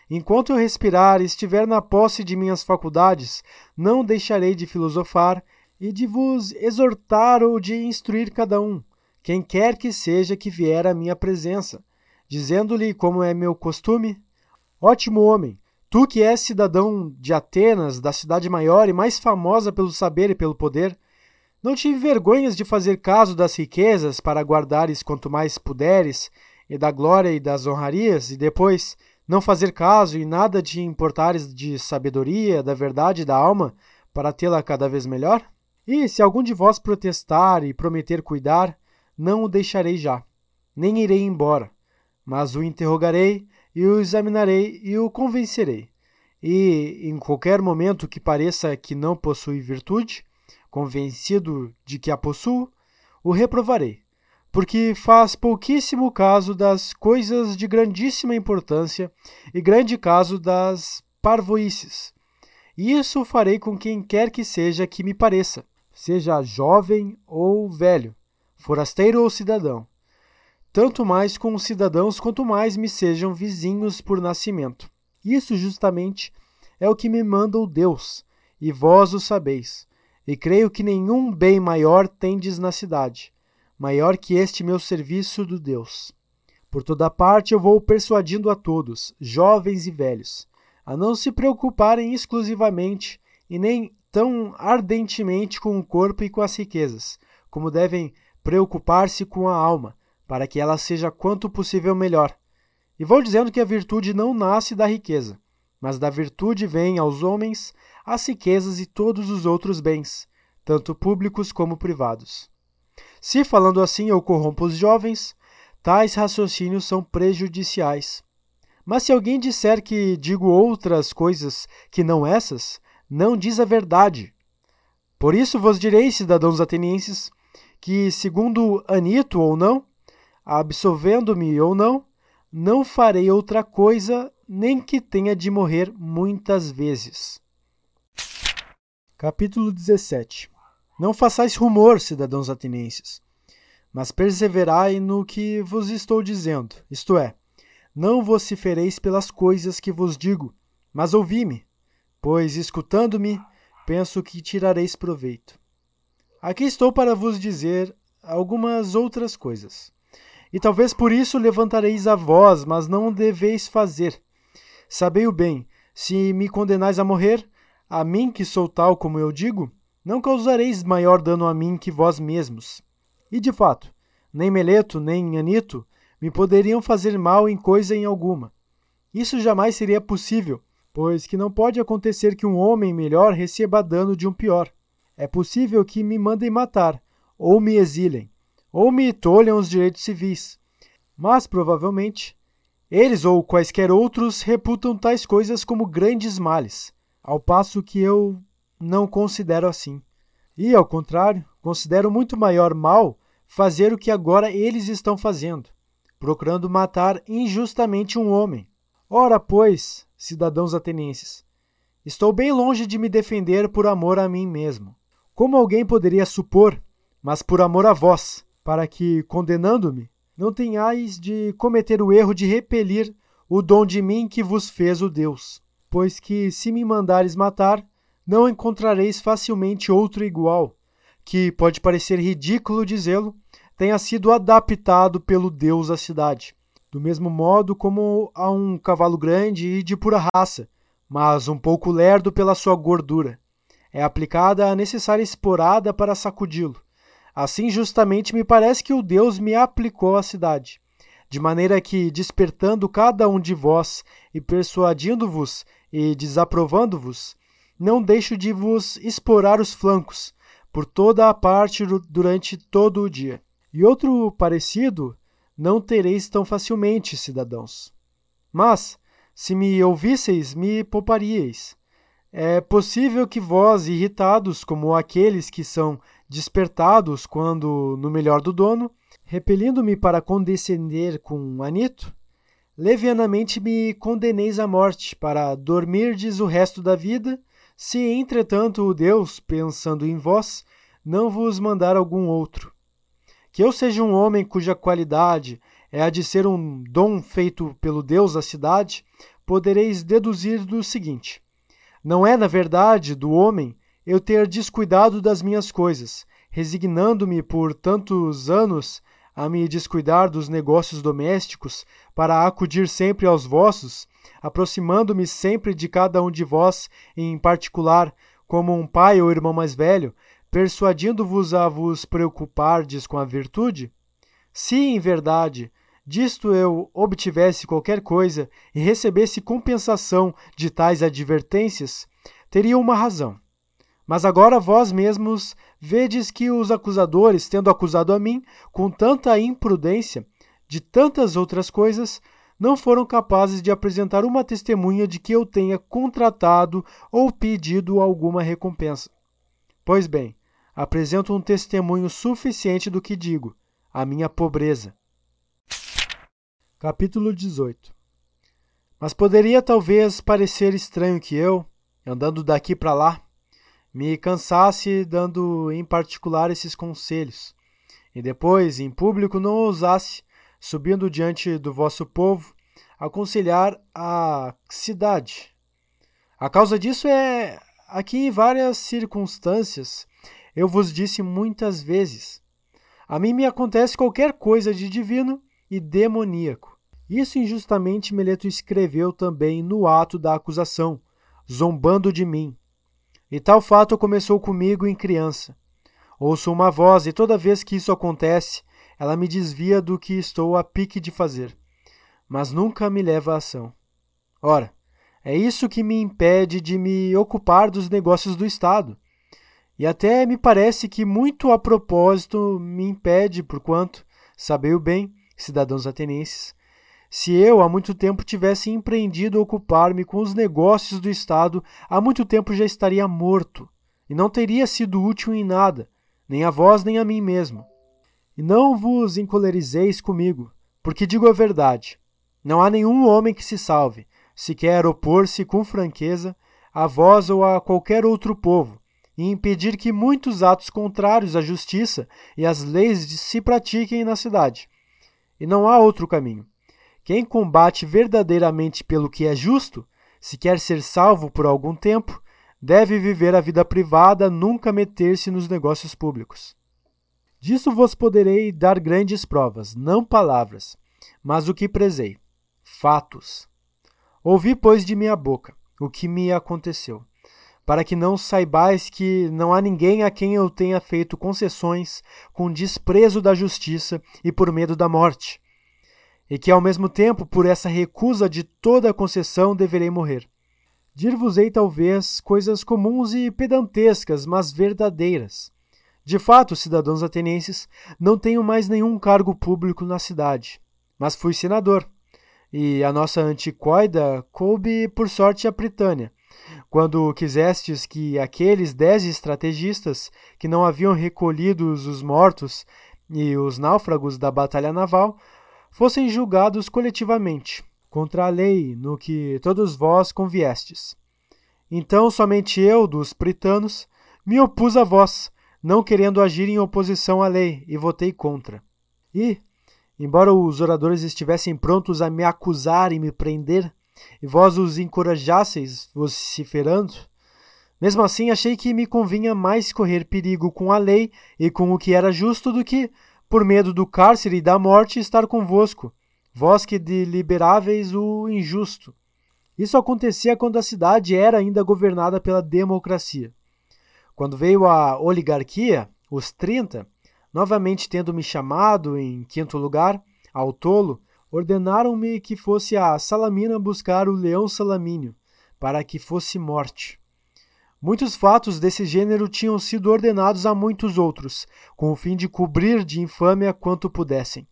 Enquanto eu respirar e estiver na posse de minhas faculdades, não deixarei de filosofar e de vos exortar ou de instruir cada um, quem quer que seja que vier à minha presença, dizendo-lhe como é meu costume: Ótimo homem, tu que és cidadão de Atenas, da cidade maior e mais famosa pelo saber e pelo poder, não te vergonhas de fazer caso das riquezas para guardares quanto mais puderes, e da glória e das honrarias, e depois não fazer caso e nada te importares de sabedoria, da verdade e da alma, para tê-la cada vez melhor? E se algum de vós protestar e prometer cuidar, não o deixarei já, nem irei embora, mas o interrogarei e o examinarei e o convencerei. E, em qualquer momento que pareça que não possui virtude, convencido de que a possuo, o reprovarei, porque faz pouquíssimo caso das coisas de grandíssima importância e grande caso das parvoices. E isso farei com quem quer que seja que me pareça, seja jovem ou velho, forasteiro ou cidadão. Tanto mais com os cidadãos quanto mais me sejam vizinhos por nascimento. Isso justamente é o que me manda o Deus, e vós o sabeis e creio que nenhum bem maior tendes na cidade, maior que este meu serviço do Deus. Por toda parte eu vou persuadindo a todos, jovens e velhos, a não se preocuparem exclusivamente e nem tão ardentemente com o corpo e com as riquezas, como devem preocupar-se com a alma, para que ela seja quanto possível melhor. E vou dizendo que a virtude não nasce da riqueza, mas da virtude vem aos homens as riquezas e todos os outros bens, tanto públicos como privados. Se, falando assim, eu corrompo os jovens, tais raciocínios são prejudiciais. Mas se alguém disser que digo outras coisas que não essas, não diz a verdade. Por isso vos direi, cidadãos atenienses, que, segundo Anito ou não, absolvendo-me ou não, não farei outra coisa nem que tenha de morrer muitas vezes. Capítulo 17 Não façais rumor, cidadãos atenienses, mas perseverai no que vos estou dizendo, isto é, não vocifereis pelas coisas que vos digo, mas ouvi-me, pois, escutando-me, penso que tirareis proveito. Aqui estou para vos dizer algumas outras coisas. E talvez por isso levantareis a voz, mas não deveis fazer. Sabei-o bem, se me condenais a morrer, a mim, que sou tal como eu digo, não causareis maior dano a mim que vós mesmos. E de fato, nem Meleto, nem Anito me poderiam fazer mal em coisa em alguma. Isso jamais seria possível, pois que não pode acontecer que um homem melhor receba dano de um pior. É possível que me mandem matar, ou me exilem, ou me tolham os direitos civis. Mas provavelmente eles ou quaisquer outros reputam tais coisas como grandes males, ao passo que eu não considero assim. E, ao contrário, considero muito maior mal fazer o que agora eles estão fazendo, procurando matar injustamente um homem. Ora, pois, cidadãos atenienses, estou bem longe de me defender por amor a mim mesmo. Como alguém poderia supor, mas por amor a vós, para que, condenando-me, não tenhais de cometer o erro de repelir o dom de mim que vos fez o Deus. Pois que, se me mandares matar, não encontrareis facilmente outro igual, que pode parecer ridículo dizê-lo, tenha sido adaptado pelo Deus à cidade, do mesmo modo como a um cavalo grande e de pura raça, mas um pouco lerdo pela sua gordura. É aplicada a necessária esporada para sacudi-lo. Assim, justamente, me parece que o Deus me aplicou à cidade, de maneira que, despertando cada um de vós e persuadindo-vos e desaprovando-vos, não deixo de vos esporar os flancos, por toda a parte durante todo o dia. E outro parecido não tereis tão facilmente, cidadãos. Mas, se me ouvisseis, me pouparíeis. É possível que vós, irritados como aqueles que são despertados quando no melhor do dono, repelindo-me para condescender com Anito, levianamente me condeneis à morte, para dormirdes o resto da vida se, entretanto, o Deus, pensando em vós, não vos mandar algum outro. Que eu seja um homem cuja qualidade é a de ser um dom feito pelo Deus da cidade, podereis deduzir do seguinte: Não é, na verdade, do homem eu ter descuidado das minhas coisas, resignando-me por tantos anos a me descuidar dos negócios domésticos, para acudir sempre aos vossos, aproximando-me sempre de cada um de vós, em particular, como um pai ou irmão mais velho, persuadindo-vos a vos preocupardes com a virtude? Se, em verdade, disto eu obtivesse qualquer coisa e recebesse compensação de tais advertências, teria uma razão. Mas agora vós mesmos vedes que os acusadores, tendo acusado a mim com tanta imprudência de tantas outras coisas, não foram capazes de apresentar uma testemunha de que eu tenha contratado ou pedido alguma recompensa. Pois bem, apresento um testemunho suficiente do que digo, a minha pobreza. Capítulo 18 Mas poderia talvez parecer estranho que eu, andando daqui para lá, me cansasse dando em particular esses conselhos, e depois, em público, não ousasse subindo diante do vosso povo, aconselhar a cidade. A causa disso é aqui em várias circunstâncias eu vos disse muitas vezes. A mim me acontece qualquer coisa de divino e demoníaco. Isso injustamente Meleto escreveu também no ato da acusação, zombando de mim. E tal fato começou comigo em criança. Ouço uma voz e toda vez que isso acontece, ela me desvia do que estou a pique de fazer, mas nunca me leva à ação. Ora, é isso que me impede de me ocupar dos negócios do Estado. E até me parece que muito a propósito me impede, porquanto, sabei o bem, cidadãos atenienses, se eu há muito tempo tivesse empreendido ocupar-me com os negócios do Estado, há muito tempo já estaria morto, e não teria sido útil em nada, nem a vós nem a mim mesmo. E não vos encolerizeis comigo, porque digo a verdade. Não há nenhum homem que se salve, se quer opor-se com franqueza a vós ou a qualquer outro povo, e impedir que muitos atos contrários à justiça e às leis se pratiquem na cidade. E não há outro caminho. Quem combate verdadeiramente pelo que é justo, se quer ser salvo por algum tempo, deve viver a vida privada, nunca meter-se nos negócios públicos. Disso vos poderei dar grandes provas, não palavras, mas o que prezei, fatos. Ouvi, pois, de minha boca o que me aconteceu, para que não saibais que não há ninguém a quem eu tenha feito concessões com desprezo da justiça e por medo da morte, e que ao mesmo tempo, por essa recusa de toda concessão, deverei morrer. Dir-vos-ei talvez coisas comuns e pedantescas, mas verdadeiras de fato, cidadãos atenienses, não tenho mais nenhum cargo público na cidade, mas fui senador. E a nossa anticoida coube, por sorte, a Britânia. Quando quisestes que aqueles dez estrategistas que não haviam recolhido os mortos e os náufragos da batalha naval fossem julgados coletivamente, contra a lei no que todos vós conviestes. Então somente eu, dos britanos, me opus a vós, não querendo agir em oposição à lei, e votei contra. E, embora os oradores estivessem prontos a me acusar e me prender, e vós os encorajasseis vociferando, mesmo assim achei que me convinha mais correr perigo com a lei e com o que era justo do que, por medo do cárcere e da morte, estar convosco, vós que deliberáveis o injusto. Isso acontecia quando a cidade era ainda governada pela democracia. Quando veio a oligarquia, os 30, novamente tendo me chamado em quinto lugar, ao tolo, ordenaram-me que fosse a Salamina buscar o leão Salamínio, para que fosse morte. Muitos fatos desse gênero tinham sido ordenados a muitos outros, com o fim de cobrir de infâmia quanto pudessem.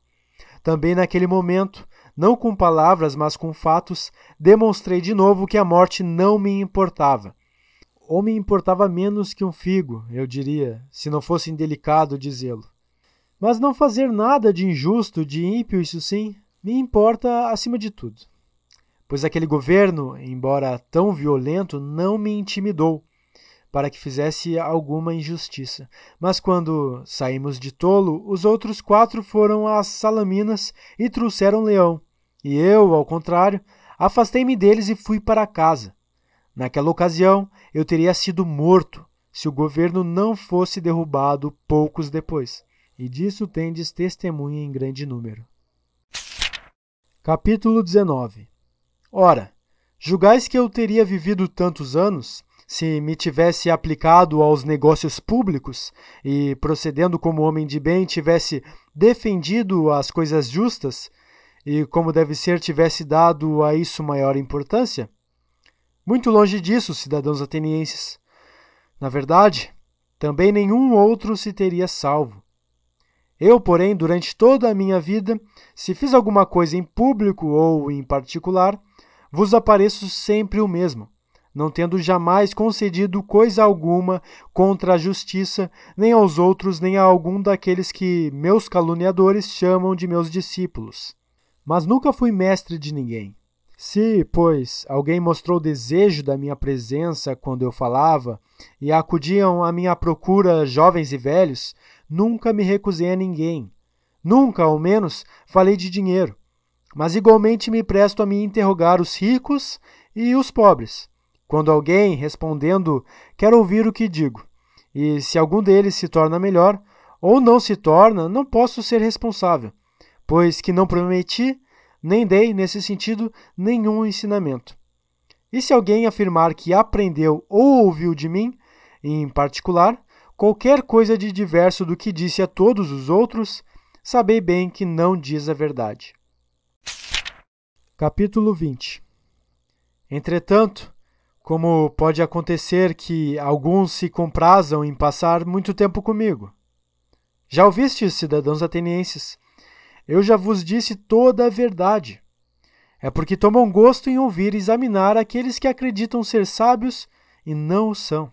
Também naquele momento, não com palavras, mas com fatos, demonstrei de novo que a morte não me importava. Ou me importava menos que um figo, eu diria, se não fosse indelicado dizê-lo. Mas não fazer nada de injusto, de ímpio, isso sim, me importa acima de tudo. Pois aquele governo, embora tão violento, não me intimidou para que fizesse alguma injustiça. Mas quando saímos de tolo, os outros quatro foram às Salaminas e trouxeram leão. E eu, ao contrário, afastei-me deles e fui para casa. Naquela ocasião, eu teria sido morto se o governo não fosse derrubado poucos depois. E disso tendes testemunha em grande número. Capítulo 19 Ora, julgais que eu teria vivido tantos anos se me tivesse aplicado aos negócios públicos e, procedendo como homem de bem, tivesse defendido as coisas justas e, como deve ser, tivesse dado a isso maior importância? Muito longe disso, cidadãos atenienses. Na verdade, também nenhum outro se teria salvo. Eu, porém, durante toda a minha vida, se fiz alguma coisa em público ou em particular, vos apareço sempre o mesmo, não tendo jamais concedido coisa alguma contra a justiça, nem aos outros, nem a algum daqueles que meus caluniadores chamam de meus discípulos. Mas nunca fui mestre de ninguém. Se, pois, alguém mostrou desejo da minha presença quando eu falava, e acudiam à minha procura jovens e velhos, Nunca me recusei a ninguém. Nunca, ao menos, falei de dinheiro. Mas igualmente me presto a me interrogar os ricos e os pobres. Quando alguém, respondendo, quer ouvir o que digo, e se algum deles se torna melhor, ou não se torna, não posso ser responsável, pois que não prometi, nem dei, nesse sentido, nenhum ensinamento. E se alguém afirmar que aprendeu ou ouviu de mim, em particular, qualquer coisa de diverso do que disse a todos os outros, sabei bem que não diz a verdade. Capítulo 20 Entretanto, como pode acontecer que alguns se comprazam em passar muito tempo comigo? Já ouvistes, cidadãos atenienses? Eu já vos disse toda a verdade. É porque tomam gosto em ouvir e examinar aqueles que acreditam ser sábios e não o são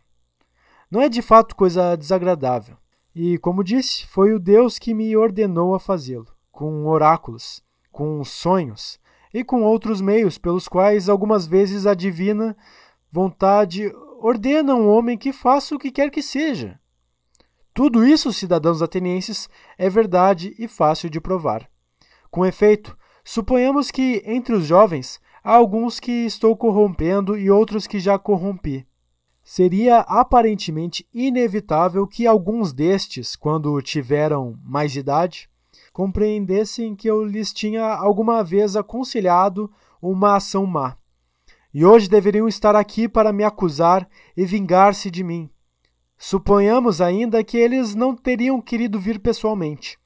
não é de fato coisa desagradável. E, como disse, foi o Deus que me ordenou a fazê-lo, com oráculos, com sonhos e com outros meios pelos quais algumas vezes a divina vontade ordena um homem que faça o que quer que seja. Tudo isso, cidadãos atenienses, é verdade e fácil de provar. Com efeito, suponhamos que entre os jovens há alguns que estou corrompendo e outros que já corrompi seria aparentemente inevitável que alguns destes, quando tiveram mais idade, compreendessem que eu lhes tinha alguma vez aconselhado uma ação má. E hoje deveriam estar aqui para me acusar e vingar-se de mim. Suponhamos ainda que eles não teriam querido vir pessoalmente.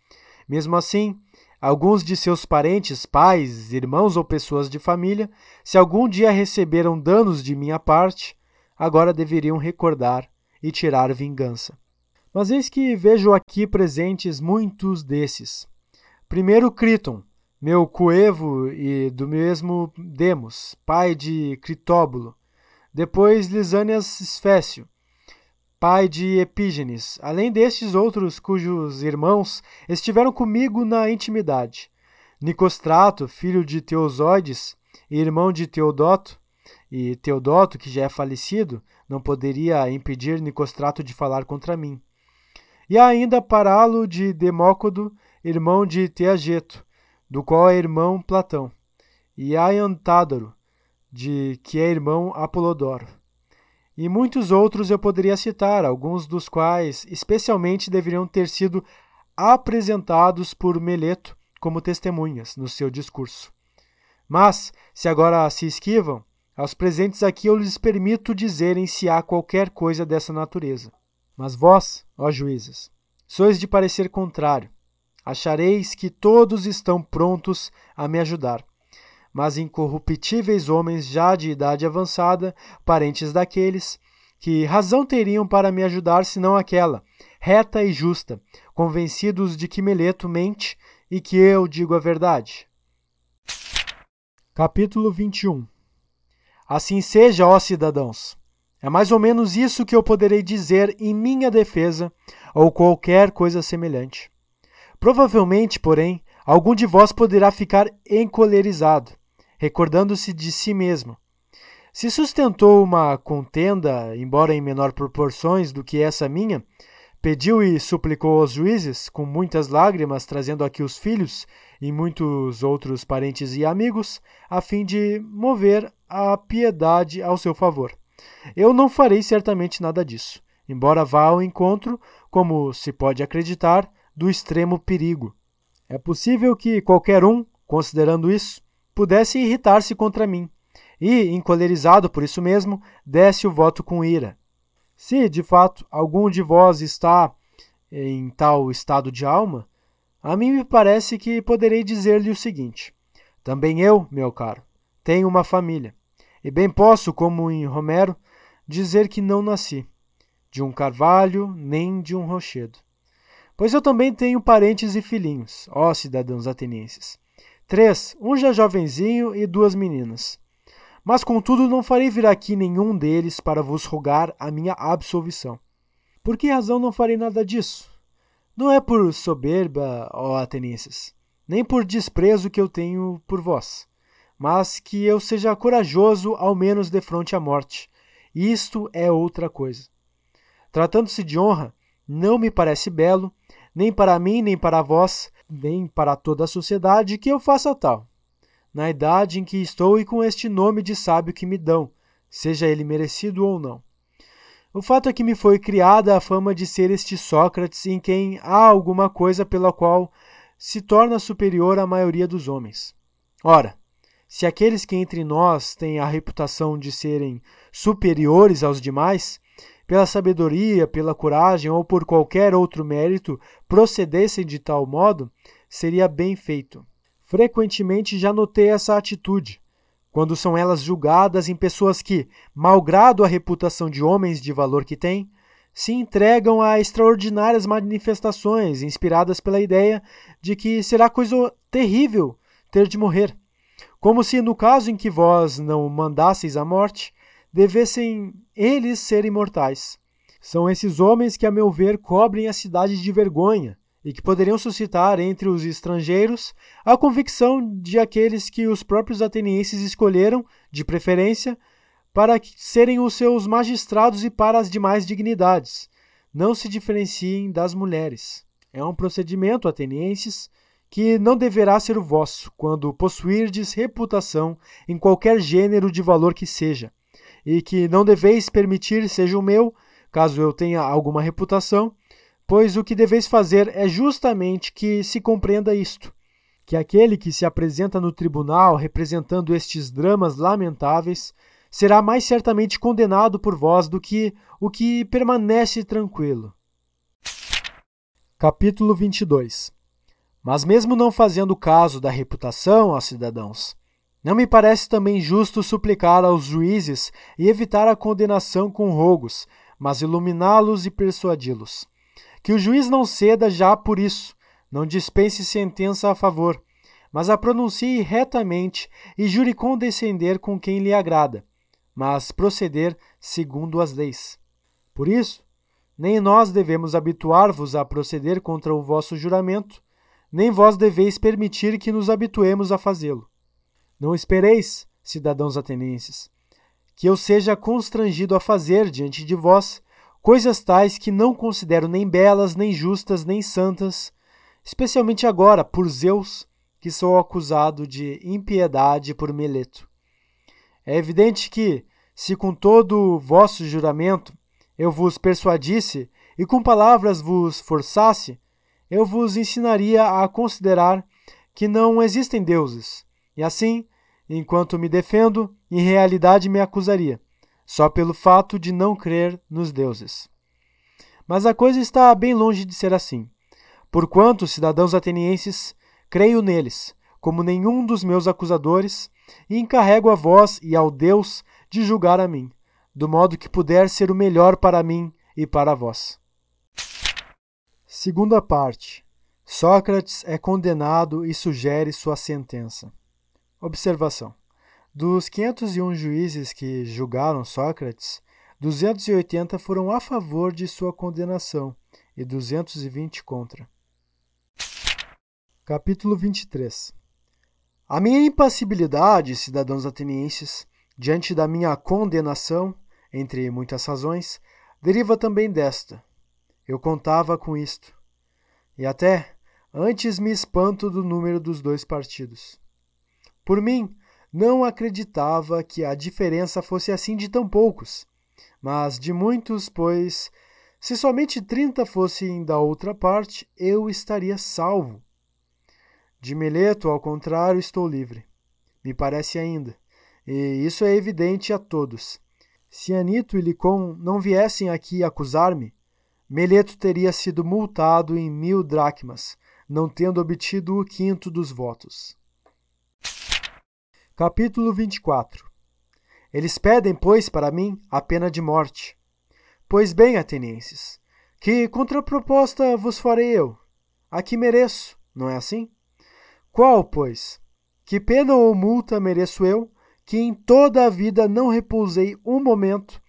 Mesmo assim, alguns de seus parentes, pais, irmãos ou pessoas de família, se algum dia receberam danos de minha parte, agora deveriam recordar e tirar vingança. Mas eis que vejo aqui presentes muitos desses. Primeiro Criton, meu coevo e do mesmo Demos, pai de Critóbulo, depois Lisânias Esfécio, pai de Epígenes, além destes outros cujos irmãos estiveram comigo na intimidade. Nicostrato, filho de Teosóides, irmão de Teodoto, e Teodoto, que já é falecido, não poderia impedir Nicostrato de falar contra mim. E ainda Paralo de Demócodo, irmão de Teageto, do qual é irmão Platão, e Aiantádoro, de que é irmão Apolodoro. E muitos outros eu poderia citar, alguns dos quais especialmente deveriam ter sido apresentados por Meleto como testemunhas no seu discurso. Mas, se agora se esquivam, aos presentes aqui eu lhes permito dizerem se há qualquer coisa dessa natureza. Mas vós, ó juízes, sois de parecer contrário. Achareis que todos estão prontos a me ajudar mas incorruptíveis homens já de idade avançada, parentes daqueles, que razão teriam para me ajudar senão aquela, reta e justa, convencidos de que Meleto mente e que eu digo a verdade. Capítulo 21 Assim seja, ó cidadãos. É mais ou menos isso que eu poderei dizer em minha defesa ou qualquer coisa semelhante. Provavelmente, porém, algum de vós poderá ficar encolerizado, recordando-se de si mesmo. Se sustentou uma contenda, embora em menor proporções do que essa minha, pediu e suplicou aos juízes, com muitas lágrimas, trazendo aqui os filhos e muitos outros parentes e amigos, a fim de mover a piedade ao seu favor. Eu não farei certamente nada disso, embora vá ao encontro, como se pode acreditar, do extremo perigo. É possível que qualquer um, considerando isso, pudesse irritar-se contra mim, e, encolerizado por isso mesmo, desse o voto com ira. Se, de fato, algum de vós está em tal estado de alma, a mim me parece que poderei dizer-lhe o seguinte: também eu, meu caro, tenho uma família, e bem posso, como em Romero, dizer que não nasci de um carvalho nem de um rochedo. Pois eu também tenho parentes e filhinhos, ó cidadãos atenienses, Três, um já jovenzinho e duas meninas. Mas contudo não farei vir aqui nenhum deles para vos rogar a minha absolvição. Por que razão não farei nada disso? Não é por soberba, ó atenienses, nem por desprezo que eu tenho por vós, mas que eu seja corajoso ao menos de fronte à morte. Isto é outra coisa. Tratando-se de honra, não me parece belo, nem para mim nem para vós, nem para toda a sociedade que eu faça tal. Na idade em que estou e com este nome de sábio que me dão, seja ele merecido ou não. O fato é que me foi criada a fama de ser este Sócrates em quem há alguma coisa pela qual se torna superior à maioria dos homens. Ora, se aqueles que entre nós têm a reputação de serem superiores aos demais, pela sabedoria, pela coragem ou por qualquer outro mérito procedessem de tal modo, seria bem feito. Frequentemente já notei essa atitude, quando são elas julgadas em pessoas que, malgrado a reputação de homens de valor que têm, se entregam a extraordinárias manifestações inspiradas pela ideia de que será coisa terrível ter de morrer. Como se, no caso em que vós não mandasseis a morte, devessem eles ser imortais. São esses homens que, a meu ver, cobrem a cidade de vergonha e que poderiam suscitar entre os estrangeiros a convicção de aqueles que os próprios atenienses escolheram, de preferência, para serem os seus magistrados e para as demais dignidades. Não se diferenciem das mulheres. É um procedimento, atenienses, que não deverá ser o vosso, quando possuirdes reputação em qualquer gênero de valor que seja e que não deveis permitir seja o meu, caso eu tenha alguma reputação, pois o que deveis fazer é justamente que se compreenda isto: que aquele que se apresenta no tribunal representando estes dramas lamentáveis será mais certamente condenado por vós do que o que permanece tranquilo. Capítulo 22 Mas mesmo não fazendo caso da reputação, ó cidadãos, não me parece também justo suplicar aos juízes e evitar a condenação com rogos, mas iluminá-los e persuadi-los. Que o juiz não ceda já por isso, não dispense sentença a favor, mas a pronuncie retamente e jure condescender com quem lhe agrada, mas proceder segundo as leis. Por isso, nem nós devemos habituar-vos a proceder contra o vosso juramento, nem vós deveis permitir que nos habituemos a fazê-lo. Não espereis, cidadãos atenienses, que eu seja constrangido a fazer diante de vós coisas tais que não considero nem belas, nem justas, nem santas, especialmente agora, por Zeus, que sou acusado de impiedade por Meleto. É evidente que, se com todo o vosso juramento eu vos persuadisse e com palavras vos forçasse, eu vos ensinaria a considerar que não existem deuses, e assim, enquanto me defendo, em realidade me acusaria, só pelo fato de não crer nos deuses. Mas a coisa está bem longe de ser assim. Porquanto, cidadãos atenienses, creio neles, como nenhum dos meus acusadores, e encarrego a vós e ao Deus de julgar a mim, do modo que puder ser o melhor para mim e para vós. Segunda parte. Sócrates é condenado e sugere sua sentença. Observação: Dos 501 juízes que julgaram Sócrates, 280 foram a favor de sua condenação e 220 contra. Capítulo 23 A minha impassibilidade, cidadãos atenienses, diante da minha condenação, entre muitas razões, deriva também desta eu contava com isto. E até antes me espanto do número dos dois partidos. Por mim, não acreditava que a diferença fosse assim de tão poucos, mas de muitos, pois se somente trinta fossem da outra parte, eu estaria salvo. De Meleto, ao contrário, estou livre. Me parece ainda. E isso é evidente a todos. Se Anito e Licon não viessem aqui acusar-me, Meleto teria sido multado em mil dracmas, não tendo obtido o quinto dos votos. Capítulo 24 Eles pedem, pois, para mim a pena de morte. Pois bem, atenienses, que contraproposta vos farei eu? A que mereço, não é assim? Qual, pois? Que pena ou multa mereço eu, que em toda a vida não repousei um momento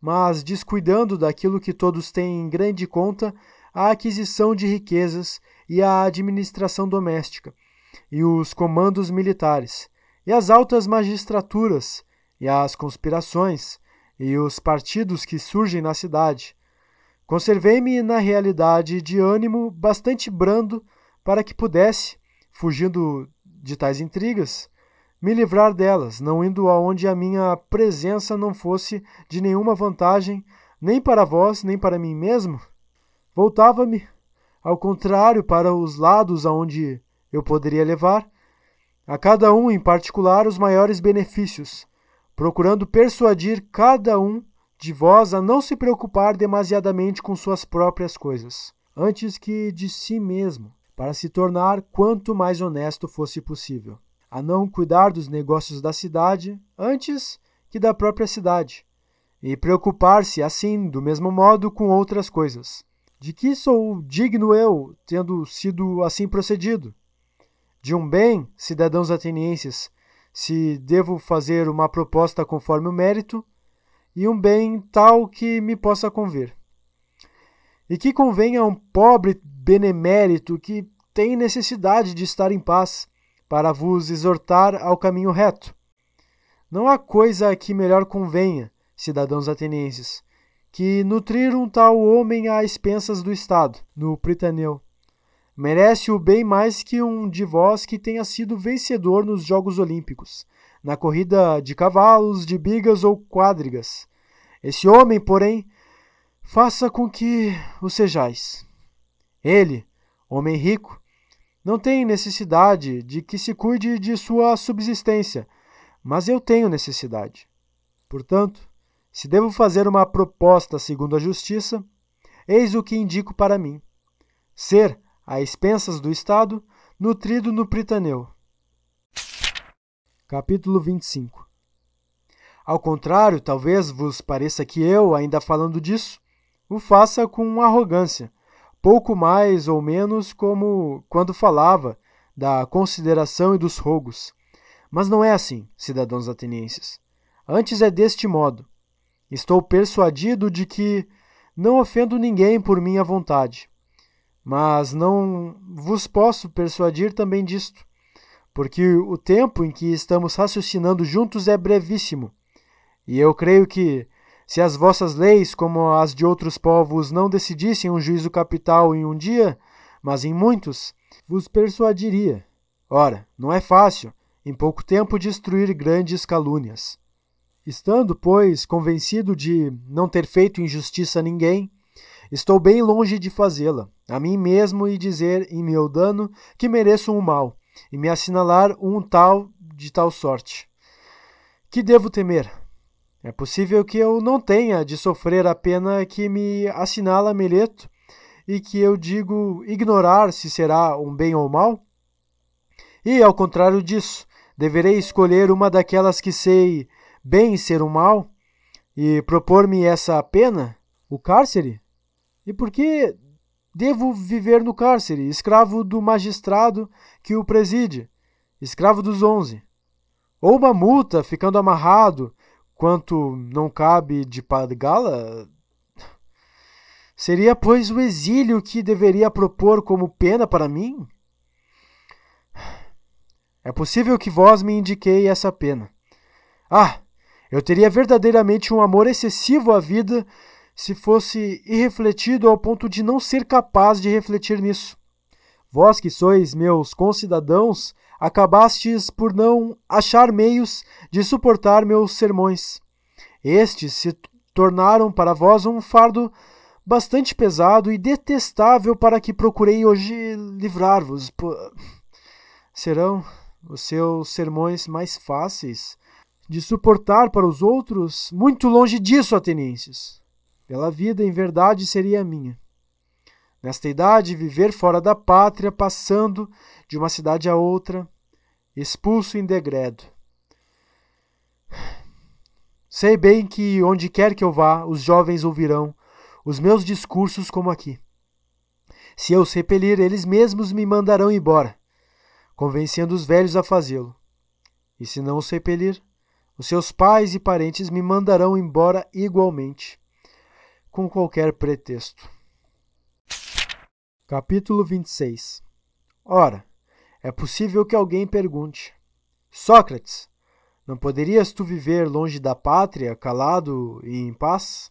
mas descuidando daquilo que todos têm em grande conta, a aquisição de riquezas e a administração doméstica, e os comandos militares, e as altas magistraturas, e as conspirações, e os partidos que surgem na cidade. Conservei-me na realidade de ânimo bastante brando para que pudesse, fugindo de tais intrigas, me livrar delas, não indo aonde a minha presença não fosse de nenhuma vantagem, nem para vós, nem para mim mesmo? Voltava-me, ao contrário, para os lados aonde eu poderia levar, a cada um em particular, os maiores benefícios, procurando persuadir cada um de vós a não se preocupar demasiadamente com suas próprias coisas, antes que de si mesmo, para se tornar quanto mais honesto fosse possível a não cuidar dos negócios da cidade antes que da própria cidade, e preocupar-se assim, do mesmo modo, com outras coisas. De que sou digno eu, tendo sido assim procedido? De um bem, cidadãos atenienses, se devo fazer uma proposta conforme o mérito, e um bem tal que me possa conver. E que convenha a um pobre benemérito que tem necessidade de estar em paz, para vos exortar ao caminho reto. Não há coisa que melhor convenha, cidadãos atenienses, que nutrir um tal homem às expensas do Estado, no Pritaneu. Merece-o bem mais que um de vós que tenha sido vencedor nos Jogos Olímpicos, na corrida de cavalos, de bigas ou quadrigas. Esse homem, porém, faça com que o sejais. Ele, homem rico, não tem necessidade de que se cuide de sua subsistência, mas eu tenho necessidade. Portanto, se devo fazer uma proposta segundo a justiça, eis o que indico para mim: ser, a expensas do Estado, nutrido no Pritaneu. Capítulo 25 Ao contrário, talvez vos pareça que eu, ainda falando disso, o faça com arrogância, pouco mais ou menos como quando falava da consideração e dos rogos. Mas não é assim, cidadãos atenienses. Antes é deste modo. Estou persuadido de que não ofendo ninguém por minha vontade. Mas não vos posso persuadir também disto, porque o tempo em que estamos raciocinando juntos é brevíssimo. E eu creio que, se as vossas leis, como as de outros povos, não decidissem um juízo capital em um dia, mas em muitos, vos persuadiria. Ora, não é fácil, em pouco tempo, destruir grandes calúnias. Estando, pois, convencido de não ter feito injustiça a ninguém, estou bem longe de fazê-la, a mim mesmo e dizer em meu dano que mereço um mal, e me assinalar um tal de tal sorte. Que devo temer? É possível que eu não tenha de sofrer a pena que me assinala Meleto e que eu digo ignorar se será um bem ou mal? E, ao contrário disso, deverei escolher uma daquelas que sei bem ser um mal e propor-me essa pena, o cárcere? E por que devo viver no cárcere, escravo do magistrado que o preside, escravo dos onze? Ou uma multa, ficando amarrado, quanto não cabe de pagá-la? Seria, pois, o exílio que deveria propor como pena para mim? É possível que vós me indiquei essa pena. Ah, eu teria verdadeiramente um amor excessivo à vida se fosse irrefletido ao ponto de não ser capaz de refletir nisso. Vós que sois meus concidadãos, acabastes por não achar meios de suportar meus sermões. Estes se tornaram para vós um fardo bastante pesado e detestável para que procurei hoje livrar-vos. Serão os seus sermões mais fáceis de suportar para os outros, muito longe disso, atenienses. Pela vida, em verdade, seria minha. Nesta idade, viver fora da pátria, passando de uma cidade a outra, expulso em degredo. Sei bem que, onde quer que eu vá, os jovens ouvirão os meus discursos como aqui. Se eu os repelir, eles mesmos me mandarão embora, convencendo os velhos a fazê-lo. E se não os repelir, os seus pais e parentes me mandarão embora igualmente, com qualquer pretexto. Capítulo 26 Ora, é possível que alguém pergunte: Sócrates, não poderias tu viver longe da pátria, calado e em paz?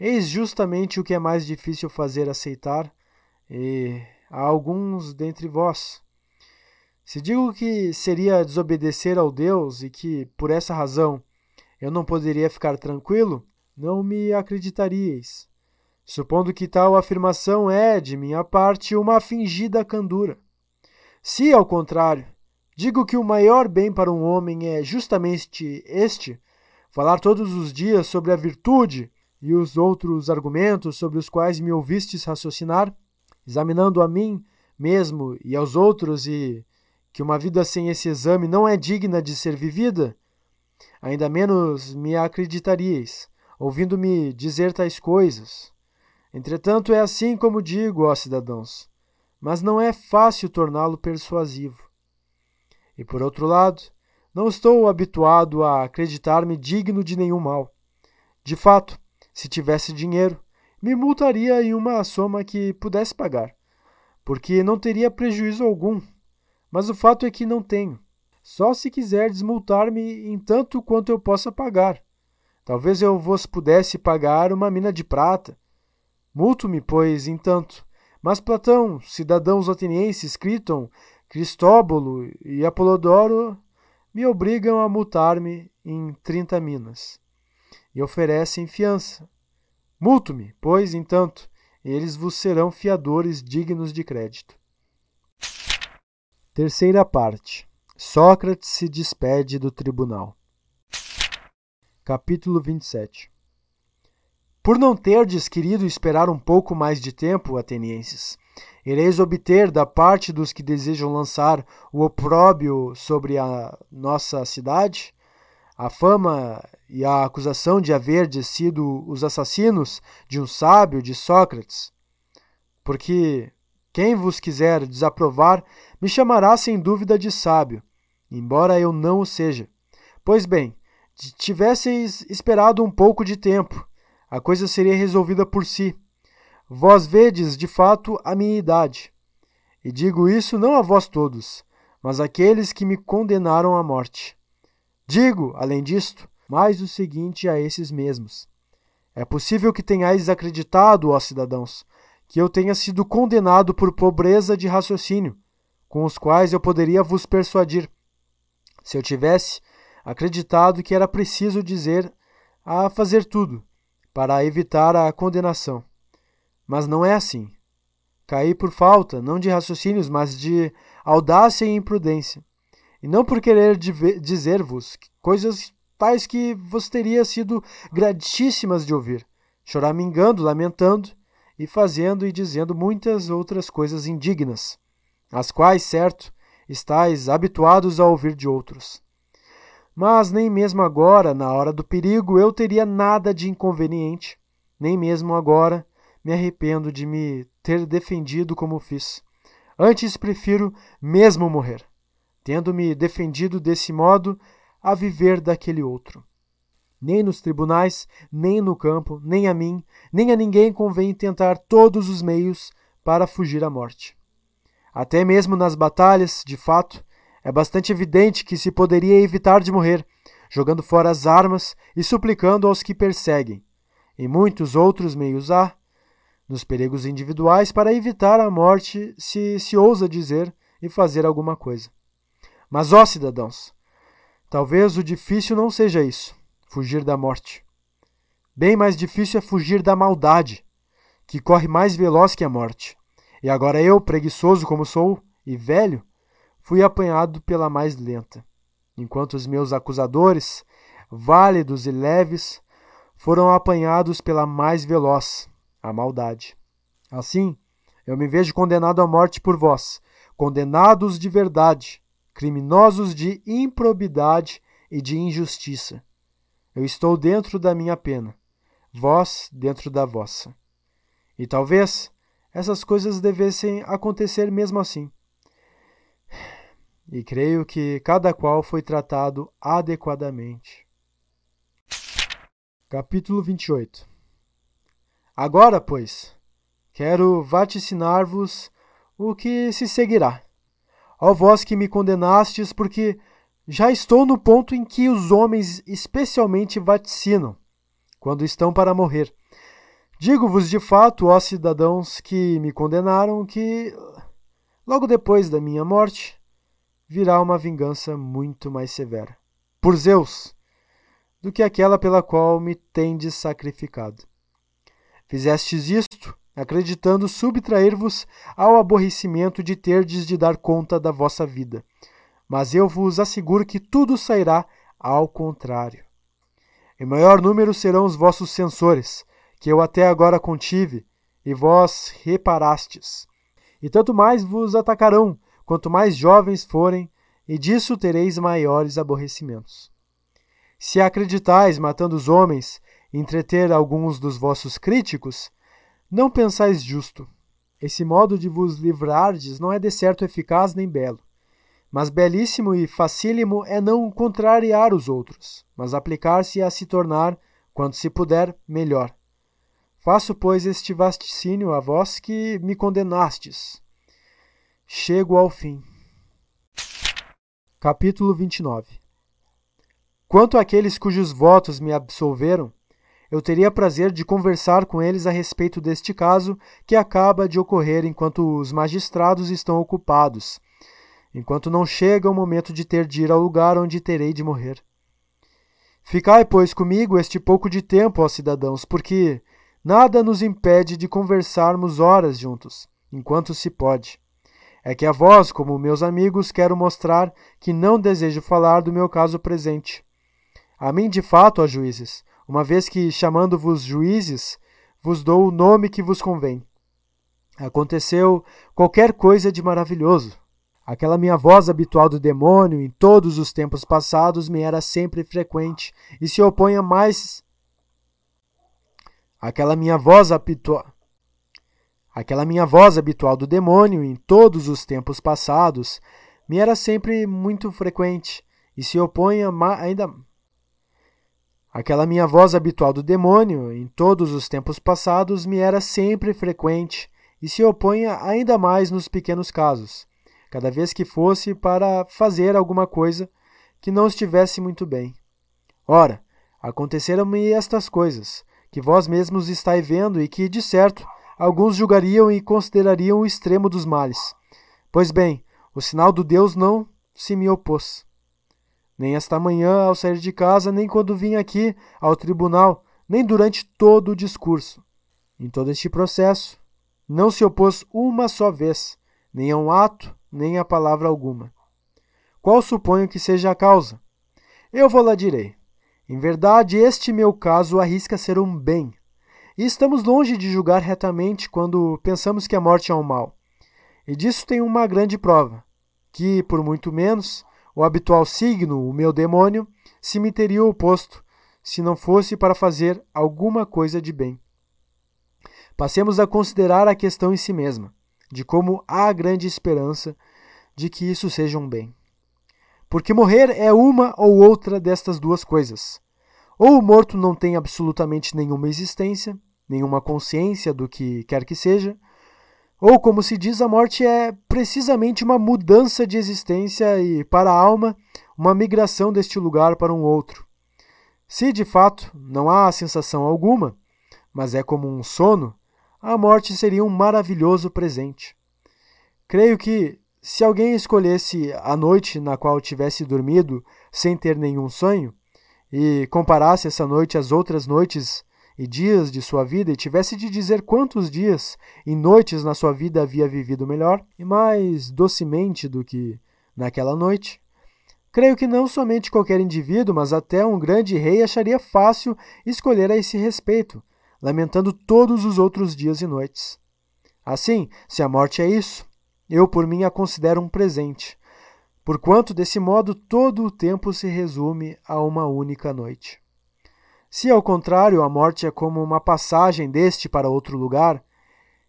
Eis justamente o que é mais difícil fazer aceitar, e há alguns dentre vós se digo que seria desobedecer ao Deus e que, por essa razão, eu não poderia ficar tranquilo, não me acreditaríeis, supondo que tal afirmação é, de minha parte, uma fingida candura. Se, ao contrário, digo que o maior bem para um homem é justamente este, falar todos os dias sobre a virtude e os outros argumentos sobre os quais me ouvistes raciocinar, examinando a mim mesmo e aos outros e que uma vida sem esse exame não é digna de ser vivida? Ainda menos me acreditaríeis, ouvindo-me dizer tais coisas. Entretanto, é assim como digo, ó cidadãos, mas não é fácil torná-lo persuasivo. E por outro lado, não estou habituado a acreditar-me digno de nenhum mal. De fato, se tivesse dinheiro, me multaria em uma soma que pudesse pagar, porque não teria prejuízo algum mas o fato é que não tenho. Só se quiser desmultar-me em tanto quanto eu possa pagar. Talvez eu vos pudesse pagar uma mina de prata. Multo-me, pois, em tanto. Mas Platão, cidadãos atenienses, Criton, Cristóbolo e Apolodoro me obrigam a multar-me em trinta minas. E oferecem fiança. Multo-me, pois, entanto, eles vos serão fiadores dignos de crédito. Terceira parte. Sócrates se despede do tribunal. Capítulo 27 Por não terdes querido esperar um pouco mais de tempo, atenienses, ireis obter da parte dos que desejam lançar o opróbio sobre a nossa cidade a fama e a acusação de haver sido os assassinos de um sábio de Sócrates. Porque Quem vos quiser desaprovar, me chamará sem dúvida de sábio, embora eu não o seja. Pois bem, tivesseis esperado um pouco de tempo, a coisa seria resolvida por si. Vós vedes, de fato, a minha idade. E digo isso não a vós todos, mas àqueles que me condenaram à morte. Digo, além disto, mais o seguinte a esses mesmos: É possível que tenhais acreditado, ó cidadãos, que eu tenha sido condenado por pobreza de raciocínio, com os quais eu poderia vos persuadir. Se eu tivesse acreditado que era preciso dizer a fazer tudo para evitar a condenação. Mas não é assim. Caí por falta, não de raciocínios, mas de audácia e imprudência. E não por querer dizer-vos coisas tais que vos teria sido gratíssimas de ouvir, choramingando, lamentando e fazendo e dizendo muitas outras coisas indignas, as quais, certo, estáis habituados a ouvir de outros. Mas nem mesmo agora, na hora do perigo, eu teria nada de inconveniente, nem mesmo agora me arrependo de me ter defendido como fiz. Antes prefiro mesmo morrer, tendo-me defendido desse modo a viver daquele outro. Nem nos tribunais, nem no campo, nem a mim, nem a ninguém convém tentar todos os meios para fugir à morte. Até mesmo nas batalhas, de fato, é bastante evidente que se poderia evitar de morrer, jogando fora as armas e suplicando aos que perseguem. E muitos outros meios há, nos perigos individuais, para evitar a morte, se se ousa dizer e fazer alguma coisa. Mas, ó cidadãos, talvez o difícil não seja isso, fugir da morte. Bem mais difícil é fugir da maldade, que corre mais veloz que a morte. E agora eu, preguiçoso como sou e velho, fui apanhado pela mais lenta, enquanto os meus acusadores, válidos e leves, foram apanhados pela mais veloz, a maldade. Assim, eu me vejo condenado à morte por vós, condenados de verdade, criminosos de improbidade e de injustiça. Eu estou dentro da minha pena, vós dentro da vossa. E talvez essas coisas devessem acontecer mesmo assim e creio que cada qual foi tratado adequadamente. Capítulo 28 Agora, pois, quero vaticinar-vos o que se seguirá. Ó vós que me condenastes, porque já estou no ponto em que os homens especialmente vaticinam, quando estão para morrer. Digo-vos de fato, ó cidadãos que me condenaram, que logo depois da minha morte, virá uma vingança muito mais severa. Por Zeus, do que aquela pela qual me tendes sacrificado. Fizestes isto, acreditando subtrair-vos ao aborrecimento de terdes de dar conta da vossa vida. Mas eu vos asseguro que tudo sairá ao contrário. Em maior número serão os vossos censores, que eu até agora contive, e vós reparastes. E tanto mais vos atacarão, quanto mais jovens forem, e disso tereis maiores aborrecimentos. Se acreditais, matando os homens, entreter alguns dos vossos críticos, não pensais justo. Esse modo de vos livrardes não é de certo eficaz nem belo. Mas belíssimo e facílimo é não contrariar os outros, mas aplicar-se a se tornar, quando se puder, melhor. Faço, pois, este vaticínio a vós que me condenastes, Chego ao fim. Capítulo 29 Quanto àqueles cujos votos me absolveram, eu teria prazer de conversar com eles a respeito deste caso que acaba de ocorrer enquanto os magistrados estão ocupados, enquanto não chega o momento de ter de ir ao lugar onde terei de morrer. Ficai, pois, comigo este pouco de tempo, ó cidadãos, porque nada nos impede de conversarmos horas juntos, enquanto se pode. É que a vós, como meus amigos, quero mostrar que não desejo falar do meu caso presente. A mim, de fato, ó juízes, uma vez que, chamando-vos juízes, vos dou o nome que vos convém. Aconteceu qualquer coisa de maravilhoso. Aquela minha voz habitual do demônio em todos os tempos passados me era sempre frequente e se opõe a mais. Aquela minha voz habitual Aquela minha voz habitual do demônio em todos os tempos passados me era sempre muito frequente e se opõe ainda Aquela minha voz habitual do demônio em todos os tempos passados me era sempre frequente e se opõe ainda mais nos pequenos casos, cada vez que fosse para fazer alguma coisa que não estivesse muito bem. Ora, aconteceram-me estas coisas, que vós mesmos estáis vendo e que, de certo, alguns julgariam e considerariam o extremo dos males. Pois bem, o sinal do Deus não se me opôs. Nem esta manhã ao sair de casa, nem quando vim aqui ao tribunal, nem durante todo o discurso. Em todo este processo, não se opôs uma só vez, nem a um ato, nem a palavra alguma. Qual suponho que seja a causa? Eu vou lá direi. Em verdade, este meu caso arrisca ser um bem, e estamos longe de julgar retamente quando pensamos que a morte é um mal. E disso tem uma grande prova, que, por muito menos, o habitual signo, o meu demônio, se me teria oposto, se não fosse para fazer alguma coisa de bem. Passemos a considerar a questão em si mesma, de como há grande esperança de que isso seja um bem. Porque morrer é uma ou outra destas duas coisas. Ou o morto não tem absolutamente nenhuma existência, nenhuma consciência do que quer que seja, ou como se diz, a morte é precisamente uma mudança de existência e, para a alma, uma migração deste lugar para um outro. Se de fato não há sensação alguma, mas é como um sono, a morte seria um maravilhoso presente. Creio que, se alguém escolhesse a noite na qual tivesse dormido sem ter nenhum sonho, e comparasse essa noite às outras noites e dias de sua vida e tivesse de dizer quantos dias e noites na sua vida havia vivido melhor e mais docemente do que naquela noite, creio que não somente qualquer indivíduo, mas até um grande rei acharia fácil escolher a esse respeito, lamentando todos os outros dias e noites. Assim, se a morte é isso, eu por mim a considero um presente, porquanto desse modo todo o tempo se resume a uma única noite. Se ao contrário a morte é como uma passagem deste para outro lugar,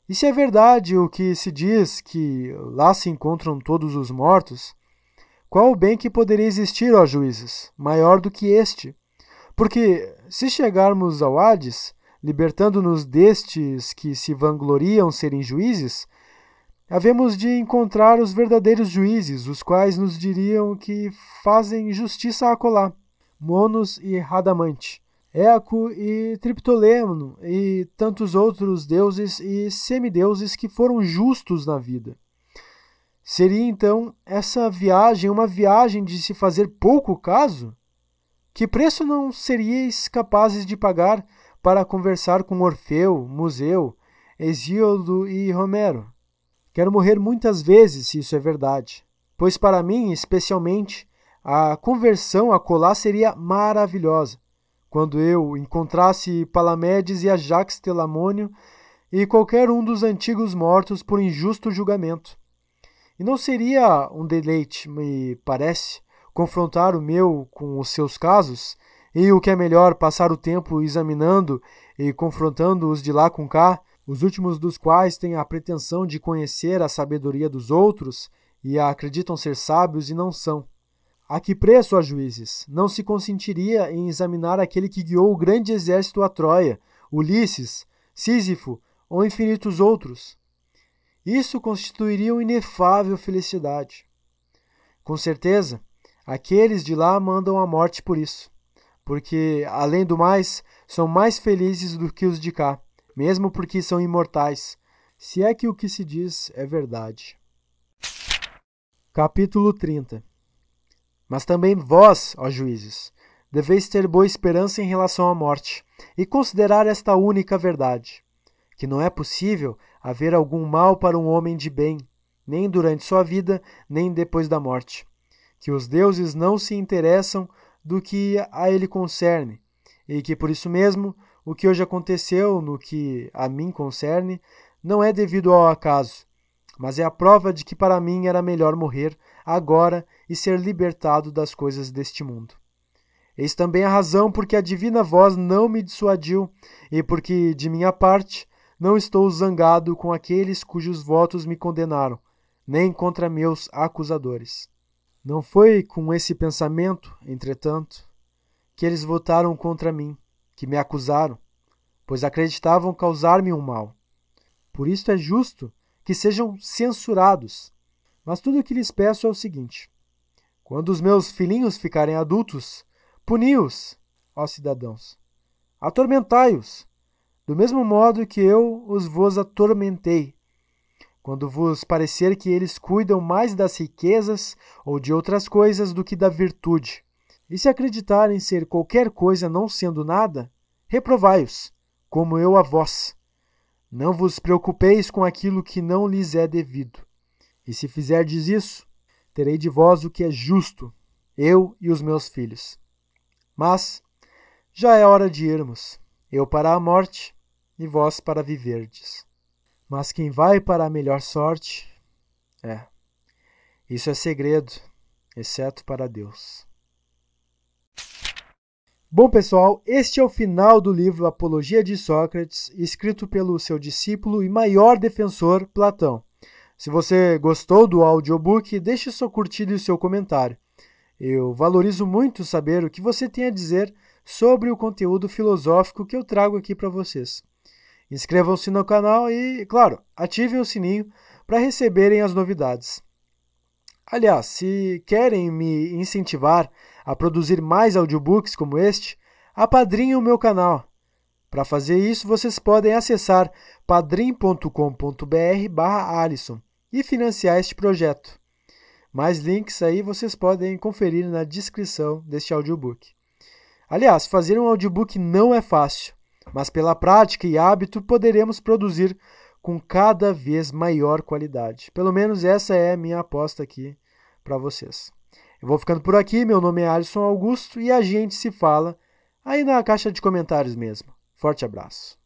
e se é verdade o que se diz que lá se encontram todos os mortos, qual o bem que poderia existir, ó juízes, maior do que este? Porque se chegarmos ao Hades, libertando-nos destes que se vangloriam serem juízes, havemos de encontrar os verdadeiros juízes, os quais nos diriam que fazem justiça acolá, Monos e Radamante, Eco e Triptolemo e tantos outros deuses e semideuses que foram justos na vida. Seria então essa viagem uma viagem de se fazer pouco caso? Que preço não seríeis capazes de pagar para conversar com Orfeu, Museu, Hesíodo e Romero? Quero morrer muitas vezes, se isso é verdade, pois para mim, especialmente, a conversão a colar seria maravilhosa. Quando eu encontrasse Palamedes e Ajax Telamônio e qualquer um dos antigos mortos por injusto julgamento. E não seria um deleite, me parece, confrontar o meu com os seus casos, e o que é melhor, passar o tempo examinando e confrontando os de lá com cá, os últimos dos quais têm a pretensão de conhecer a sabedoria dos outros e acreditam ser sábios e não são. A que preço, ó juízes, não se consentiria em examinar aquele que guiou o grande exército a Troia, Ulisses, Sísifo ou infinitos outros? Isso constituiria uma inefável felicidade. Com certeza, aqueles de lá mandam a morte por isso, porque, além do mais, são mais felizes do que os de cá mesmo porque são imortais, se é que o que se diz é verdade. Capítulo 30 Mas também vós, ó juízes, deveis ter boa esperança em relação à morte, e considerar esta única verdade: que não é possível haver algum mal para um homem de bem, nem durante sua vida, nem depois da morte. Que os deuses não se interessam do que a ele concerne, e que por isso mesmo o que hoje aconteceu no que a mim concerne não é devido ao acaso, mas é a prova de que para mim era melhor morrer agora e ser libertado das coisas deste mundo. Eis também a razão porque a divina voz não me dissuadiu e porque, de minha parte, não estou zangado com aqueles cujos votos me condenaram, nem contra meus acusadores. Não foi com esse pensamento, entretanto, que eles votaram contra mim, que me acusaram, pois acreditavam causar-me um mal. Por isso é justo que sejam censurados. Mas tudo o que lhes peço é o seguinte: quando os meus filhinhos ficarem adultos, puni-os, ó cidadãos. Atormentai-os, do mesmo modo que eu os vos atormentei. Quando vos parecer que eles cuidam mais das riquezas ou de outras coisas do que da virtude, e se acreditarem ser qualquer coisa não sendo nada, reprovai-os, como eu a vós. Não vos preocupeis com aquilo que não lhes é devido. E se fizerdes isso, terei de vós o que é justo, eu e os meus filhos. Mas já é hora de irmos, eu para a morte e vós para viverdes. Mas quem vai para a melhor sorte, é, isso é segredo, exceto para Deus. Bom, pessoal, este é o final do livro Apologia de Sócrates, escrito pelo seu discípulo e maior defensor, Platão. Se você gostou do audiobook, deixe sua curtida e seu comentário. Eu valorizo muito saber o que você tem a dizer sobre o conteúdo filosófico que eu trago aqui para vocês. Inscrevam-se no canal e, claro, ativem o sininho para receberem as novidades. Aliás, se querem me incentivar a produzir mais audiobooks como este, apadrinhem o meu canal. Para fazer isso, vocês podem acessar padrim.com.br Alisson e financiar este projeto. Mais links aí vocês podem conferir na descrição deste audiobook. Aliás, fazer um audiobook não é fácil, mas pela prática e hábito poderemos produzir com cada vez maior qualidade. Pelo menos essa é a minha aposta aqui para vocês. Eu vou ficando por aqui, meu nome é Alisson Augusto e a gente se fala aí na caixa de comentários mesmo. Forte abraço.